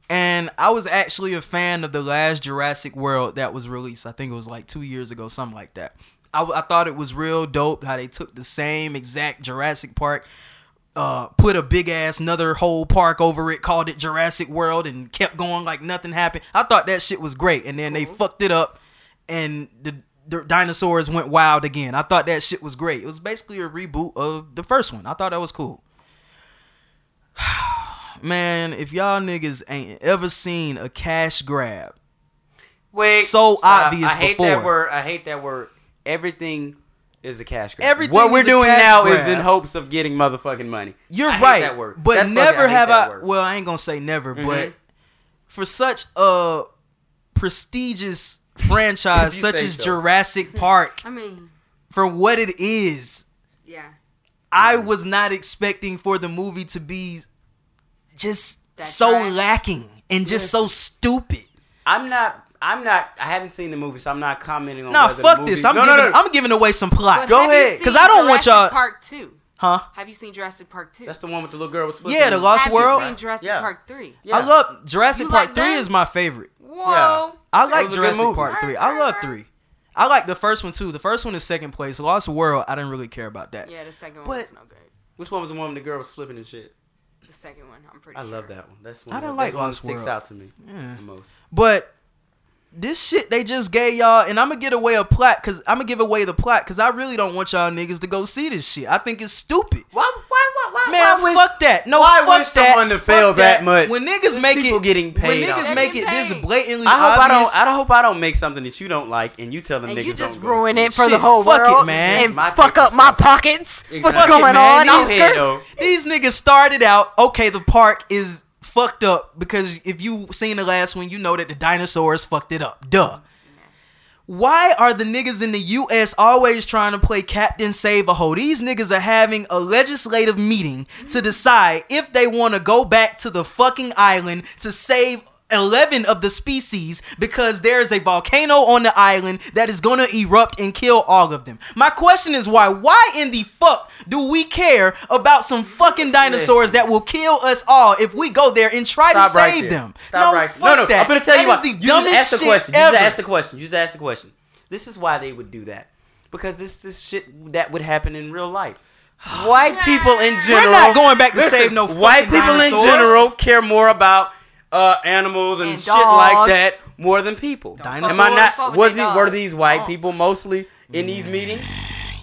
And I was actually a fan of the last Jurassic World that was released. I think it was like two years ago, something like that. I, I thought it was real dope how they took the same exact Jurassic Park, uh, put a big ass another whole park over it, called it Jurassic World, and kept going like nothing happened. I thought that shit was great, and then they fucked it up, and the, the dinosaurs went wild again. I thought that shit was great. It was basically a reboot of the first one. I thought that was cool man, if y'all niggas ain't ever seen a cash grab, Wait. So stop. obvious I hate before. that word. I hate that word. Everything is a cash grab. Everything What we're doing cash now is in hopes of getting motherfucking money. you're I hate right. that word. But That's fucking- never I hate have that I. word. Mm-hmm. Well, I ain't gonna say never, but for such a prestigious franchise such as so. Jurassic Park, I mean, for what it is, yeah. I was not expecting for the movie to be just That so trash? lacking and just so stupid. I'm not. I'm not. I haven't seen the movie, so I'm not commenting on. Nah, fuck the movie, this. I'm no, giving. no, no. I'm giving away some plot. But Go ahead, you ahead, 'cause seen I don't want y'all- Park Two. huh? Have you seen Jurassic Park Two? That's the one with the little girl was flipping. Yeah, the Lost Have World. you seen Jurassic Yeah. Park Three? Yeah. I love Jurassic You Park like Three that? is my favorite. Whoa. I like was a good Jurassic. Park three. I love three. I like the first one too. The first one is second place. Lost World, I didn't really care about that. Yeah, the second one But- was no good. Which one was the one with the girl was flipping and shit? The second one, I'm pretty sure. I sure. love that one. That's one. I don't that's like one Lost that sticks World. out to me Yeah. the most. But this shit they just gave y'all, and I'm gonna get away a plot because I'm gonna give away the plot because I really don't want y'all niggas to go see this shit. I think it's stupid. Why? Why? Why? Why? Man, why fuck that. No, why fuck wish that. someone to Fuck fail that much? When niggas There's make people it, getting when niggas make it That's this insane. blatantly I hope obvious. I don't. I hope I don't make something that you don't like, and you tell them And niggas you just don't ruin see it for the Shit, whole fuck it, world man. and My fuck up my sucks. pockets. What's Exactly. Fuck going man. on, These- Oscar? These niggas started out okay. The park is fucked up because if you seen the last one, you know that the dinosaurs fucked it up. Duh. Why are the niggas in the U.S. always trying to play Captain Save a Ho? These niggas are having a legislative meeting to decide if they want to go back to the fucking island to save 11 of the species because there is a volcano on the island that is going to erupt and kill all of them. My question is why? Why in the fuck do we care about some fucking dinosaurs Listen. that will kill us all if we go there and try Stop to right save there. them? Stop no, right fuck No, no. that. I'm gonna tell That you what. is You the just dumbest ask the shit question. You ever. just ask the question. You just ask the question. This is why they would do that. Because this this shit that would happen in real life. White people in general. We're not going back to Listen, save no White fucking people in general care more about uh, animals and, And shit like that more than people. Dinosaurs. Am I not? Fuck Was they these, were these white Oh. people mostly in these meetings?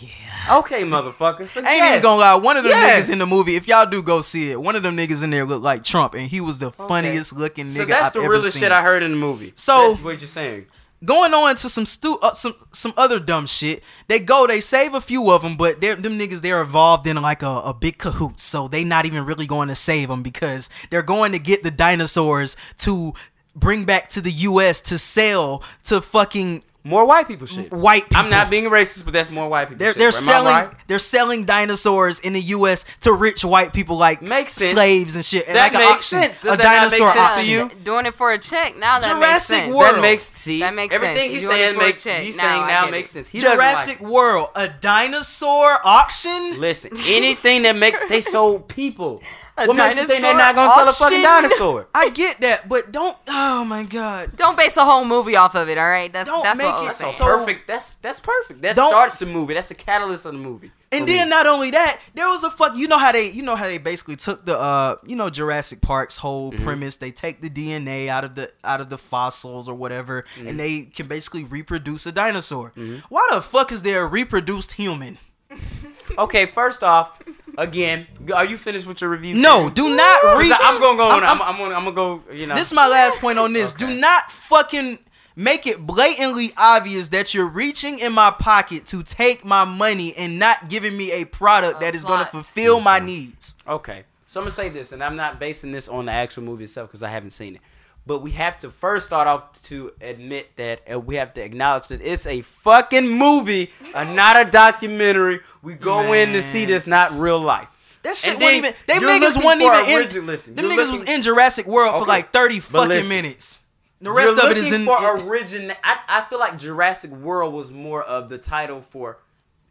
Yeah. Okay, motherfuckers. I ain't even gonna lie. One of them Yes. niggas in the movie, if y'all do go see it, one of them niggas in there looked like Trump, and he was the funniest looking nigga So that's I've the ever realest seen. shit I heard in the movie. So- That's what you're saying? Going on to some stu- uh, some some other dumb shit. They go, they save a few of them, but they're them niggas they're involved in like a, a big cahoots, so they not even really going to save them because they're going to get the dinosaurs to bring back to the U.S. to sell to fucking More white people shit. white people. I'm not being racist, but that's more white people They're shit. they're Am I selling right? they're selling dinosaurs in the U.S. to rich white people like Makes sense. slaves and shit. That like makes sense. Does a that not make dinosaur sense to auction. you? Doing it for a check now that makes Jurassic sense. World. That makes see That makes everything sense. he's You saying for makes check. he's Now saying I now makes it. sense. He Jurassic like- World, a dinosaur auction. Listen, anything that makes they sold people. A What makes you think they're not gonna sell a fucking dinosaur? I get that, but don't. Oh my god. Don't base a whole movie off of it. All right, that's Don't that's make what it I'm so- perfect. That's that's perfect. That Don't- starts the movie. That's the catalyst of the movie. And then me. not only that, there was a fuck. You know how they, you know how they basically took the, uh, you know, Jurassic Park's whole Mm-hmm. premise. They take the DNA out of the out of the fossils or whatever, Mm-hmm. and they can basically reproduce a dinosaur. Why the fuck is there a reproduced human? okay, first off, again, are you finished with your review? No, do not reach. I'm gonna go. I'm- I'm, I'm, gonna, I'm gonna go. You know, This is my last point on this. Do not fucking make it blatantly obvious that you're reaching in my pocket to take my money and not giving me a product that is going to fulfill my needs. Okay, so I'm gonna say this, and I'm not basing this on the actual movie itself because I haven't seen it. But we have to first start off to admit that uh, we have to acknowledge that it's a fucking movie, and not a documentary. We go in to see Man. this, not real life. That shit wasn't even. They niggas looking wasn't even in. listen, them niggas was in Jurassic World for like thirty fucking listen. minutes. The rest of it is looking in. for origin. I, I feel like Jurassic World was more of the title for.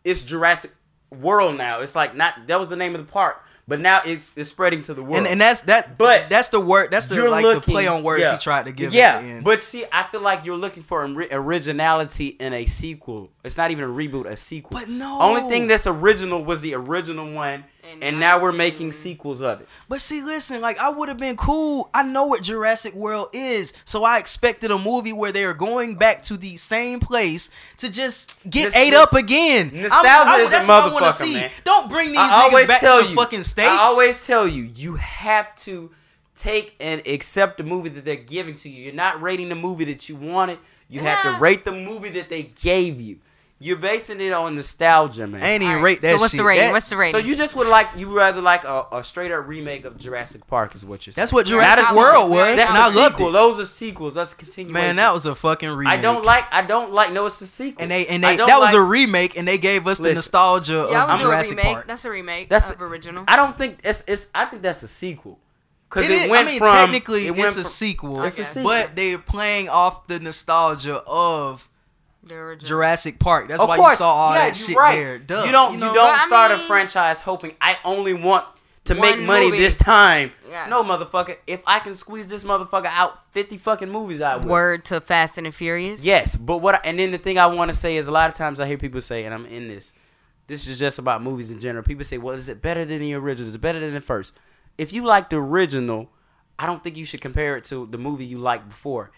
It's Jurassic World now. It's like not that was the name of the park, but now it's it's spreading to the world. and, and that's that. But that's the word. That's the like looking, the play on words yeah. he tried to give. Yeah, at the end. but see, I feel like you're looking for originality in a sequel. It's not even a reboot, a sequel. But no. only thing that's original was the original one, and, And now we're making sequels of it. But see, listen, like I would have been cool. I know what Jurassic World is, so I expected a movie where they are going back to the same place to just get This- ate this- up again. I'm- nostalgia I- is a that's what I wanna motherfucker, see. man. Don't bring these I niggas back tell to the you, fucking states. I always tell you, you have to take and accept the movie that they're giving to you. You're not rating the movie that you wanted. You have to rate the movie that they gave you. You're basing it on nostalgia, man. I ain't even Alright, rate that so what's shit. the rating? That- what's the rating? So you just would like you would rather like a, a straight up remake of Jurassic Park is what you're saying. That's what Yeah, Jurassic that's World was, That's and a I loved sequel. it. Those are sequels. That's a continuation. Man, that was a fucking remake. I don't like. I don't like. No, it's a sequel. And they and they don't that was a remake, and they gave us the nostalgia yeah, of would do Jurassic remake. Park. That's a remake That's of original. I don't think it's. It's. I think that's a sequel. Because It it, is- went I mean, from. technically, it went it's a from- sequel, It's a sequel. but they're playing off the nostalgia of The original. Jurassic Park. That's of why course, you saw all yeah, that shit right. there. Duh, you don't. You, know? don't But I start a franchise hoping I only want to make money movie. this time. Yeah. No, motherfucker. If I can squeeze this motherfucker out fifty fucking movies, I will. Word to Fast and the Furious. Yes, but what? I, and then the thing I want to say is a lot of times I hear people say, and I'm in this. This is just about movies in general. People say, "Well, is it better than the original? Is it better than the first? If you like the original, I don't think you should compare it to the movie you liked before.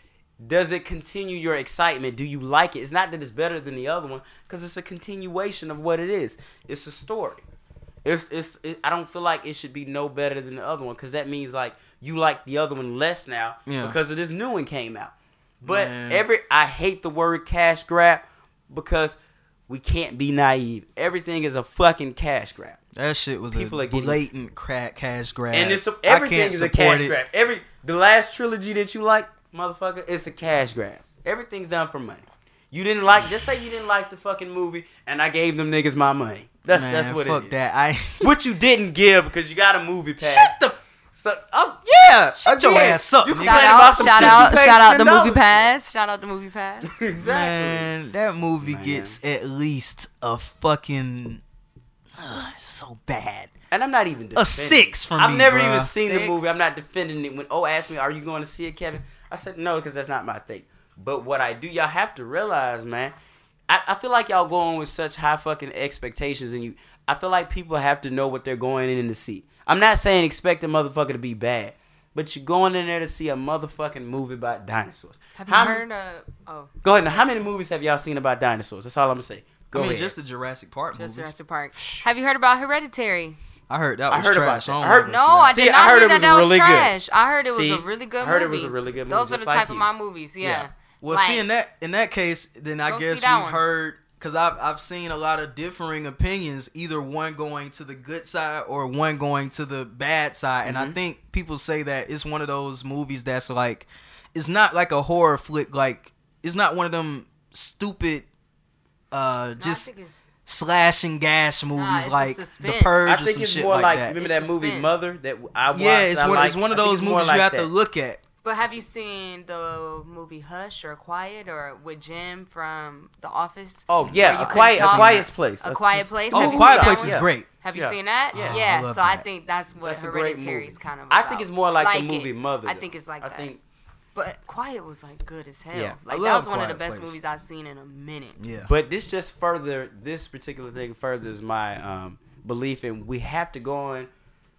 Does it continue your excitement? Do you like it? It's not that it's better than the other one because it's a continuation of what it is. It's a story. It's it's. It, I don't feel like it should be no better than the other one because that means like you like the other one less now Yeah. because of this new one came out. But Man. every I hate the word cash grab because we can't be naive. Everything is a fucking cash grab. that shit was People a blatant crack cash grab. And it's a, everything is a cash it. grab. Every the last trilogy that you like, motherfucker, it's a cash grab. Everything's done for money. You didn't like just say you didn't like the fucking movie and I gave them niggas my money. That's Man, that's what it is. fuck it is. that. I What you didn't give because you got a movie pass. shut the So, oh, yeah, Shut your ass up, You man. complain about some shout shit out, you paid shout out the movie pass. Shout out the movie pass. exactly. man, that movie Man. gets at least a fucking uh, so bad. And I'm not even defending A six it. from I've me, never bruh. even seen the movie. I'm not defending it. When O asked me, "Are you going to see it, Kevin?" I said no because that's not my thing. But what I do, y'all have to realize, man. I, I feel like y'all going with such high fucking expectations, and you. I feel like people have to know what they're going in to see. I'm not saying expect a motherfucker to be bad, but you're going in there to see a motherfucking movie about dinosaurs. Have you How- heard of? Oh, Go ahead. Now, how many movies have y'all seen about dinosaurs? That's all I'm gonna say. Go I mean, ahead. just the Jurassic Park just movies. Jurassic Park. Have you heard about Hereditary? I heard that I was heard about trash. that. don't I heard- No, I did See, not I heard hear it that was that was really good. trash. I heard it was See, a really good I movie. heard it was a really good movie, Those are just the like type of my movies. Yeah. Yeah. Well, Like, see, in that in that case, then I guess we've one. heard because I've I've seen a lot of differing opinions, either one going to the good side or one going to the bad side, and Mm-hmm. I think people say that it's one of those movies that's like, it's not like a horror flick, like it's not one of them stupid, uh, no, I just think it's- slash and gash movies it's a like The suspense. Purge I or think some it's shit more like, like, that. remember It's that movie. Mother that I watched. yeah, it's one liked? it's one of those movies like you have that. to look at. But have you seen the movie movie Hush or Quiet or with Jim from The Office? Oh, yeah, you A Quiet- A talk? Quiet's Place. A Quiet just- Place. Oh, Have you Quiet Place one? is great. Have you Yeah. seen that? Yeah. I Yeah. love so I think that's what That's Hereditary is kind of. I think it's more like, the it. movie Mother. I think it's like I that. think, But Quiet was like good as hell. Yeah. Like I that love was one of the best Place. movies I've seen in a minute. Yeah. but this just further this particular thing furthers my um, belief in we have to go in,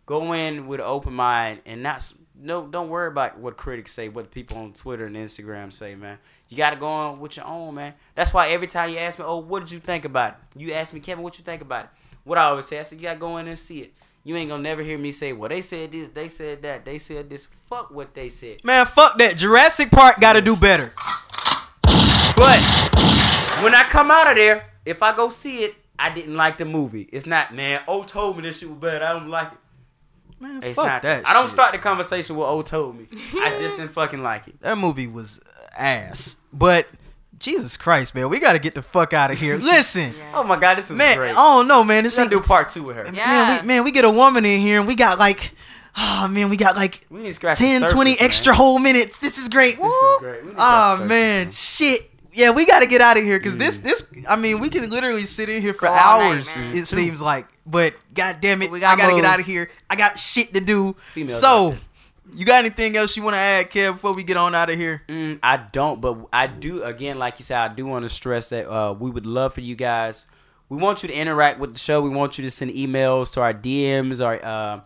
go in with an open mind and not no don't worry about what critics say, what people on Twitter and Instagram say, man. You got to go on with your own, man. That's why every time you ask me, oh, what did you think about it? You ask me, Kevin, what you think about it? What I always say, I said, you got to go in and see it. You ain't gonna never hear me say, well, they said this, they said that, they said this. Fuck what they said. Man, fuck that. Jurassic Park got to do better. But when I come out of there, if I go see it, I didn't like the movie. It's not, man. O told me this shit was bad. I don't like it. Man, It's fuck not. that. I don't shit. start the conversation with O told me. I just didn't fucking like it. That movie was ass. But Jesus Christ, man, we got to get the fuck out of here. Listen, Oh my god, this is man, great. I don't know, man. This Let's ain't do part two with her. Yeah. man, we, man, we get a woman in here and we got like, oh man, we got like We need to 10, surface, 20 man. extra whole minutes. This is great. This is great. We need Oh surface, man, shit. Yeah, we got to get out of here because Mm. this, this, I mean, we can literally sit in here for Go all night, hours. man. it seems like, but god damn it, We got I gotta get out of here. I got shit to do. Females so, there. You got anything else you want to add, Kev, before we get on out of here? Mm, I don't, but I do. Again, like you said, I do want to stress that uh, we would love for you guys. We want you to interact with the show. We want you to send emails to our DMs or uh,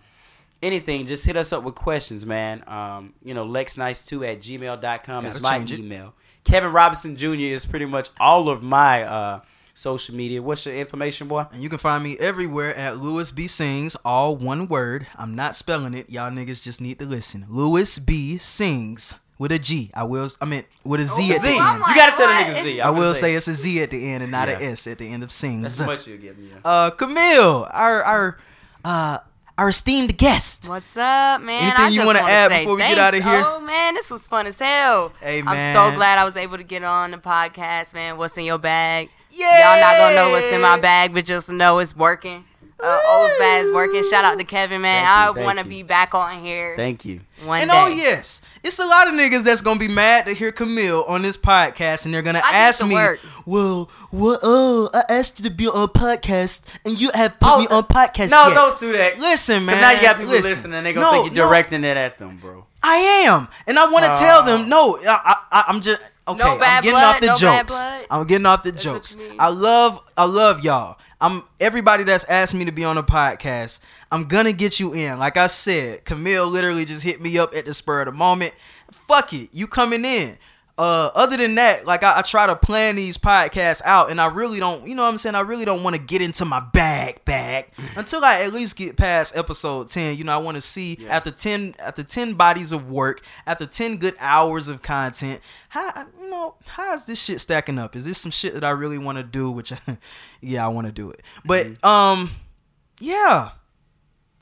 anything. Just hit us up with questions, man. Um, you know, lexnice2 at gmail.com is Gotta my change it. email. Kevin Robinson Jr. is pretty much all of my uh, social media. What's your information, boy? And you can find me everywhere at Lewis B Sings, all one word. I'm not spelling it. Y'all niggas just need to listen. Lewis B Sings with a G. I will. I mean with a Z Oh, at the end. I'm like, You gotta tell the what? niggas Z. I I'm gonna will say it's a Z at the end and not Yeah. a S at the end of Sings. that's Sings. how much you give me. Yeah. Uh, Camille, our our uh our esteemed guest. What's up, man? Anything I you wanna wanna add say before we get out of here? Oh man, this was fun as hell. Hey, man. I'm so glad I was able to get on the podcast, man. What's in your bag? Yeah. Y'all not gonna know what's in my bag, but just know it's working. Uh, O's bag is working. Shout out to Kevin, man. Thank you, I want to be back on here Thank you. one And day. oh yes, it's a lot of niggas that's gonna be mad to hear Camille on this podcast, and they're gonna I ask to me, work. "Well, what? Oh, I asked you to be on podcast, and you have put me on podcast No, yet." don't do that. Listen, man. now you got people listen. listening they gonna No, think you're no, directing it at them, bro. I am, and I want to tell them, no, I, I, I'm just okay. No bad I'm getting blood, off the no bad jokes. blood. I'm getting off the That's jokes. I love, I love y'all. I'm everybody that's asked me to be on a podcast. I'm gonna get you in. Like I said, Camille literally just hit me up at the spur of the moment. Fuck it, you coming in. Uh, other than that, like I, I try to plan these podcasts out, and I really don't, you know what I'm saying? I really don't want to get into my bag bag until I at least get past episode 10. You know, I want to see after 10 after 10 bodies of work, after 10 good hours of content, how you know, how is this shit stacking up? Is this some shit that I really want to do? Which, yeah, I want to do it. But um, yeah,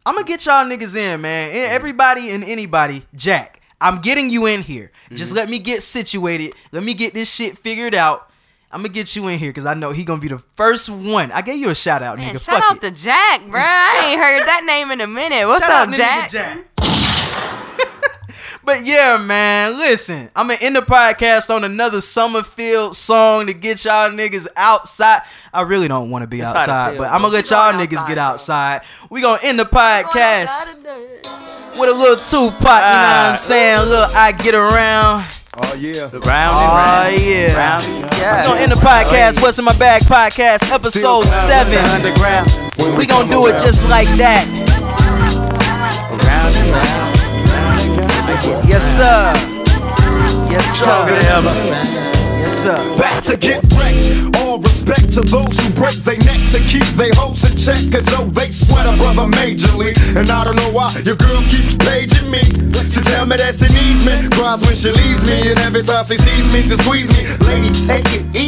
I'm gonna get y'all niggas in, man. Everybody and anybody, Jack. I'm getting you in here. Just let me get situated. Let me get this shit figured out. I'm gonna get you in here because I know he gonna be the first one. I gave you a shout out, Man, nigga. shout Fuck out it. to Jack, bro. I ain't heard that name in a minute. What's Shout up, out Jack? nigga Jack. but yeah, man, listen. I'm gonna end the podcast on another Summerfield song to get y'all niggas outside. I really don't want to be It's outside, but I'm gonna let y'all going niggas outside, get bro. outside. We gonna end the Going podcast. Outside today. with a little Tupac, you know what I'm Ah. saying? Look, I get around. Oh yeah. Round and round. Oh, round. yeah. Round and We're gonna end the podcast, What's in My Bag podcast, episode 7. Underground. We gonna do it just like that. Round and round. Yes, sir. Yes, sir. Yes, sir. Back to get wrecked. All respect to those who break their neck to keep their hopes in check. Cause though they sweat a brother majorly. And I don't know why your girl keeps paging me. To tell me that she needs me. Cries when she leaves me. And every time she sees me, she squeezes me. Lady, take it easy.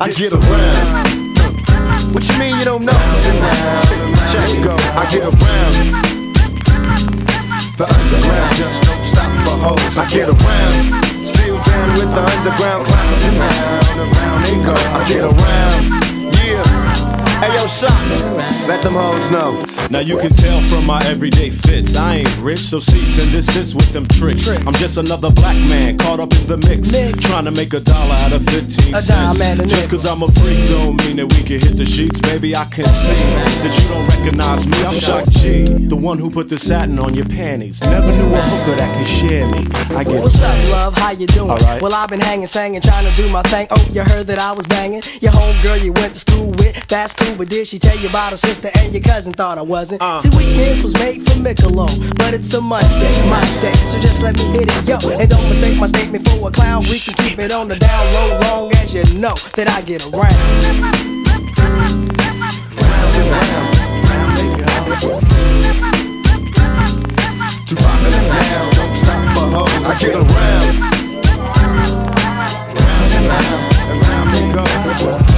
I get around. What you mean you don't know? Check go. I get around. The underground just don't stop for hoes. I get around. Still down with the underground. Round and round they go. I get around. Hey yo, Shock. Let them hoes know. Now you can tell from my everyday fits. I ain't rich, so cease and desist with them tricks. I'm just another black man caught up in the mix. Trying to make a dollar out of 15 A cents. dime and a just cause I'm a freak don't mean that we can hit the sheets. Baby, I can see that you don't recognize me. I'm Shock G, the one who put the satin on your panties. Never knew a hooker that could share me. I get What's up, love? How you doing? Alright. Well, I've been hanging, singing, trying to do my thing. Oh, you heard that I was banging? Your homegirl you went to school with, that's cool. But did she tell you about her sister and your cousin? Thought I wasn't. Uh. See, weekends was made for Michelob, but it's a Monday, my day. So just let me hit it, yo. And don't mistake my statement for a clown. We can keep it on the down low, long as you know that I get around. Too popular now, don't stop for hoes. I get around. Round and round, and round they go.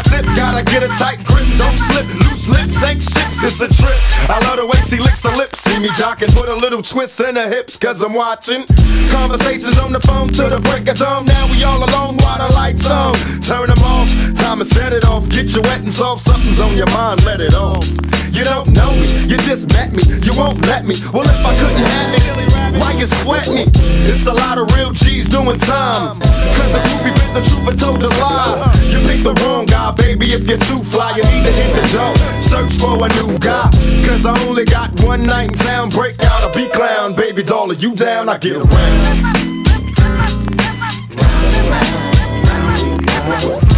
up. I. Gotta get a tight grip, don't slip. Loose lips ain't ships, it's a trip. I love the way she licks her lips. See me jocking, put a little twist in her hips, cause I'm watching. Conversations on the phone till the break of dawn. Now we all alone while the lights on. Turn them off, time to set it off. Get you wet and soft, something's on your mind, let it off. You don't know me, you just met me, you won't let me. Well, if I couldn't have it, why you sweat me? It's a lot of real G's doing time. Cause a bit the truth and told a lie. You picked the wrong guy, baby. If you're too fly, you need to hit the door. Search for a new guy. Cause I only got one night in town. Break out a beat clown, baby doll. Are you down? I get around.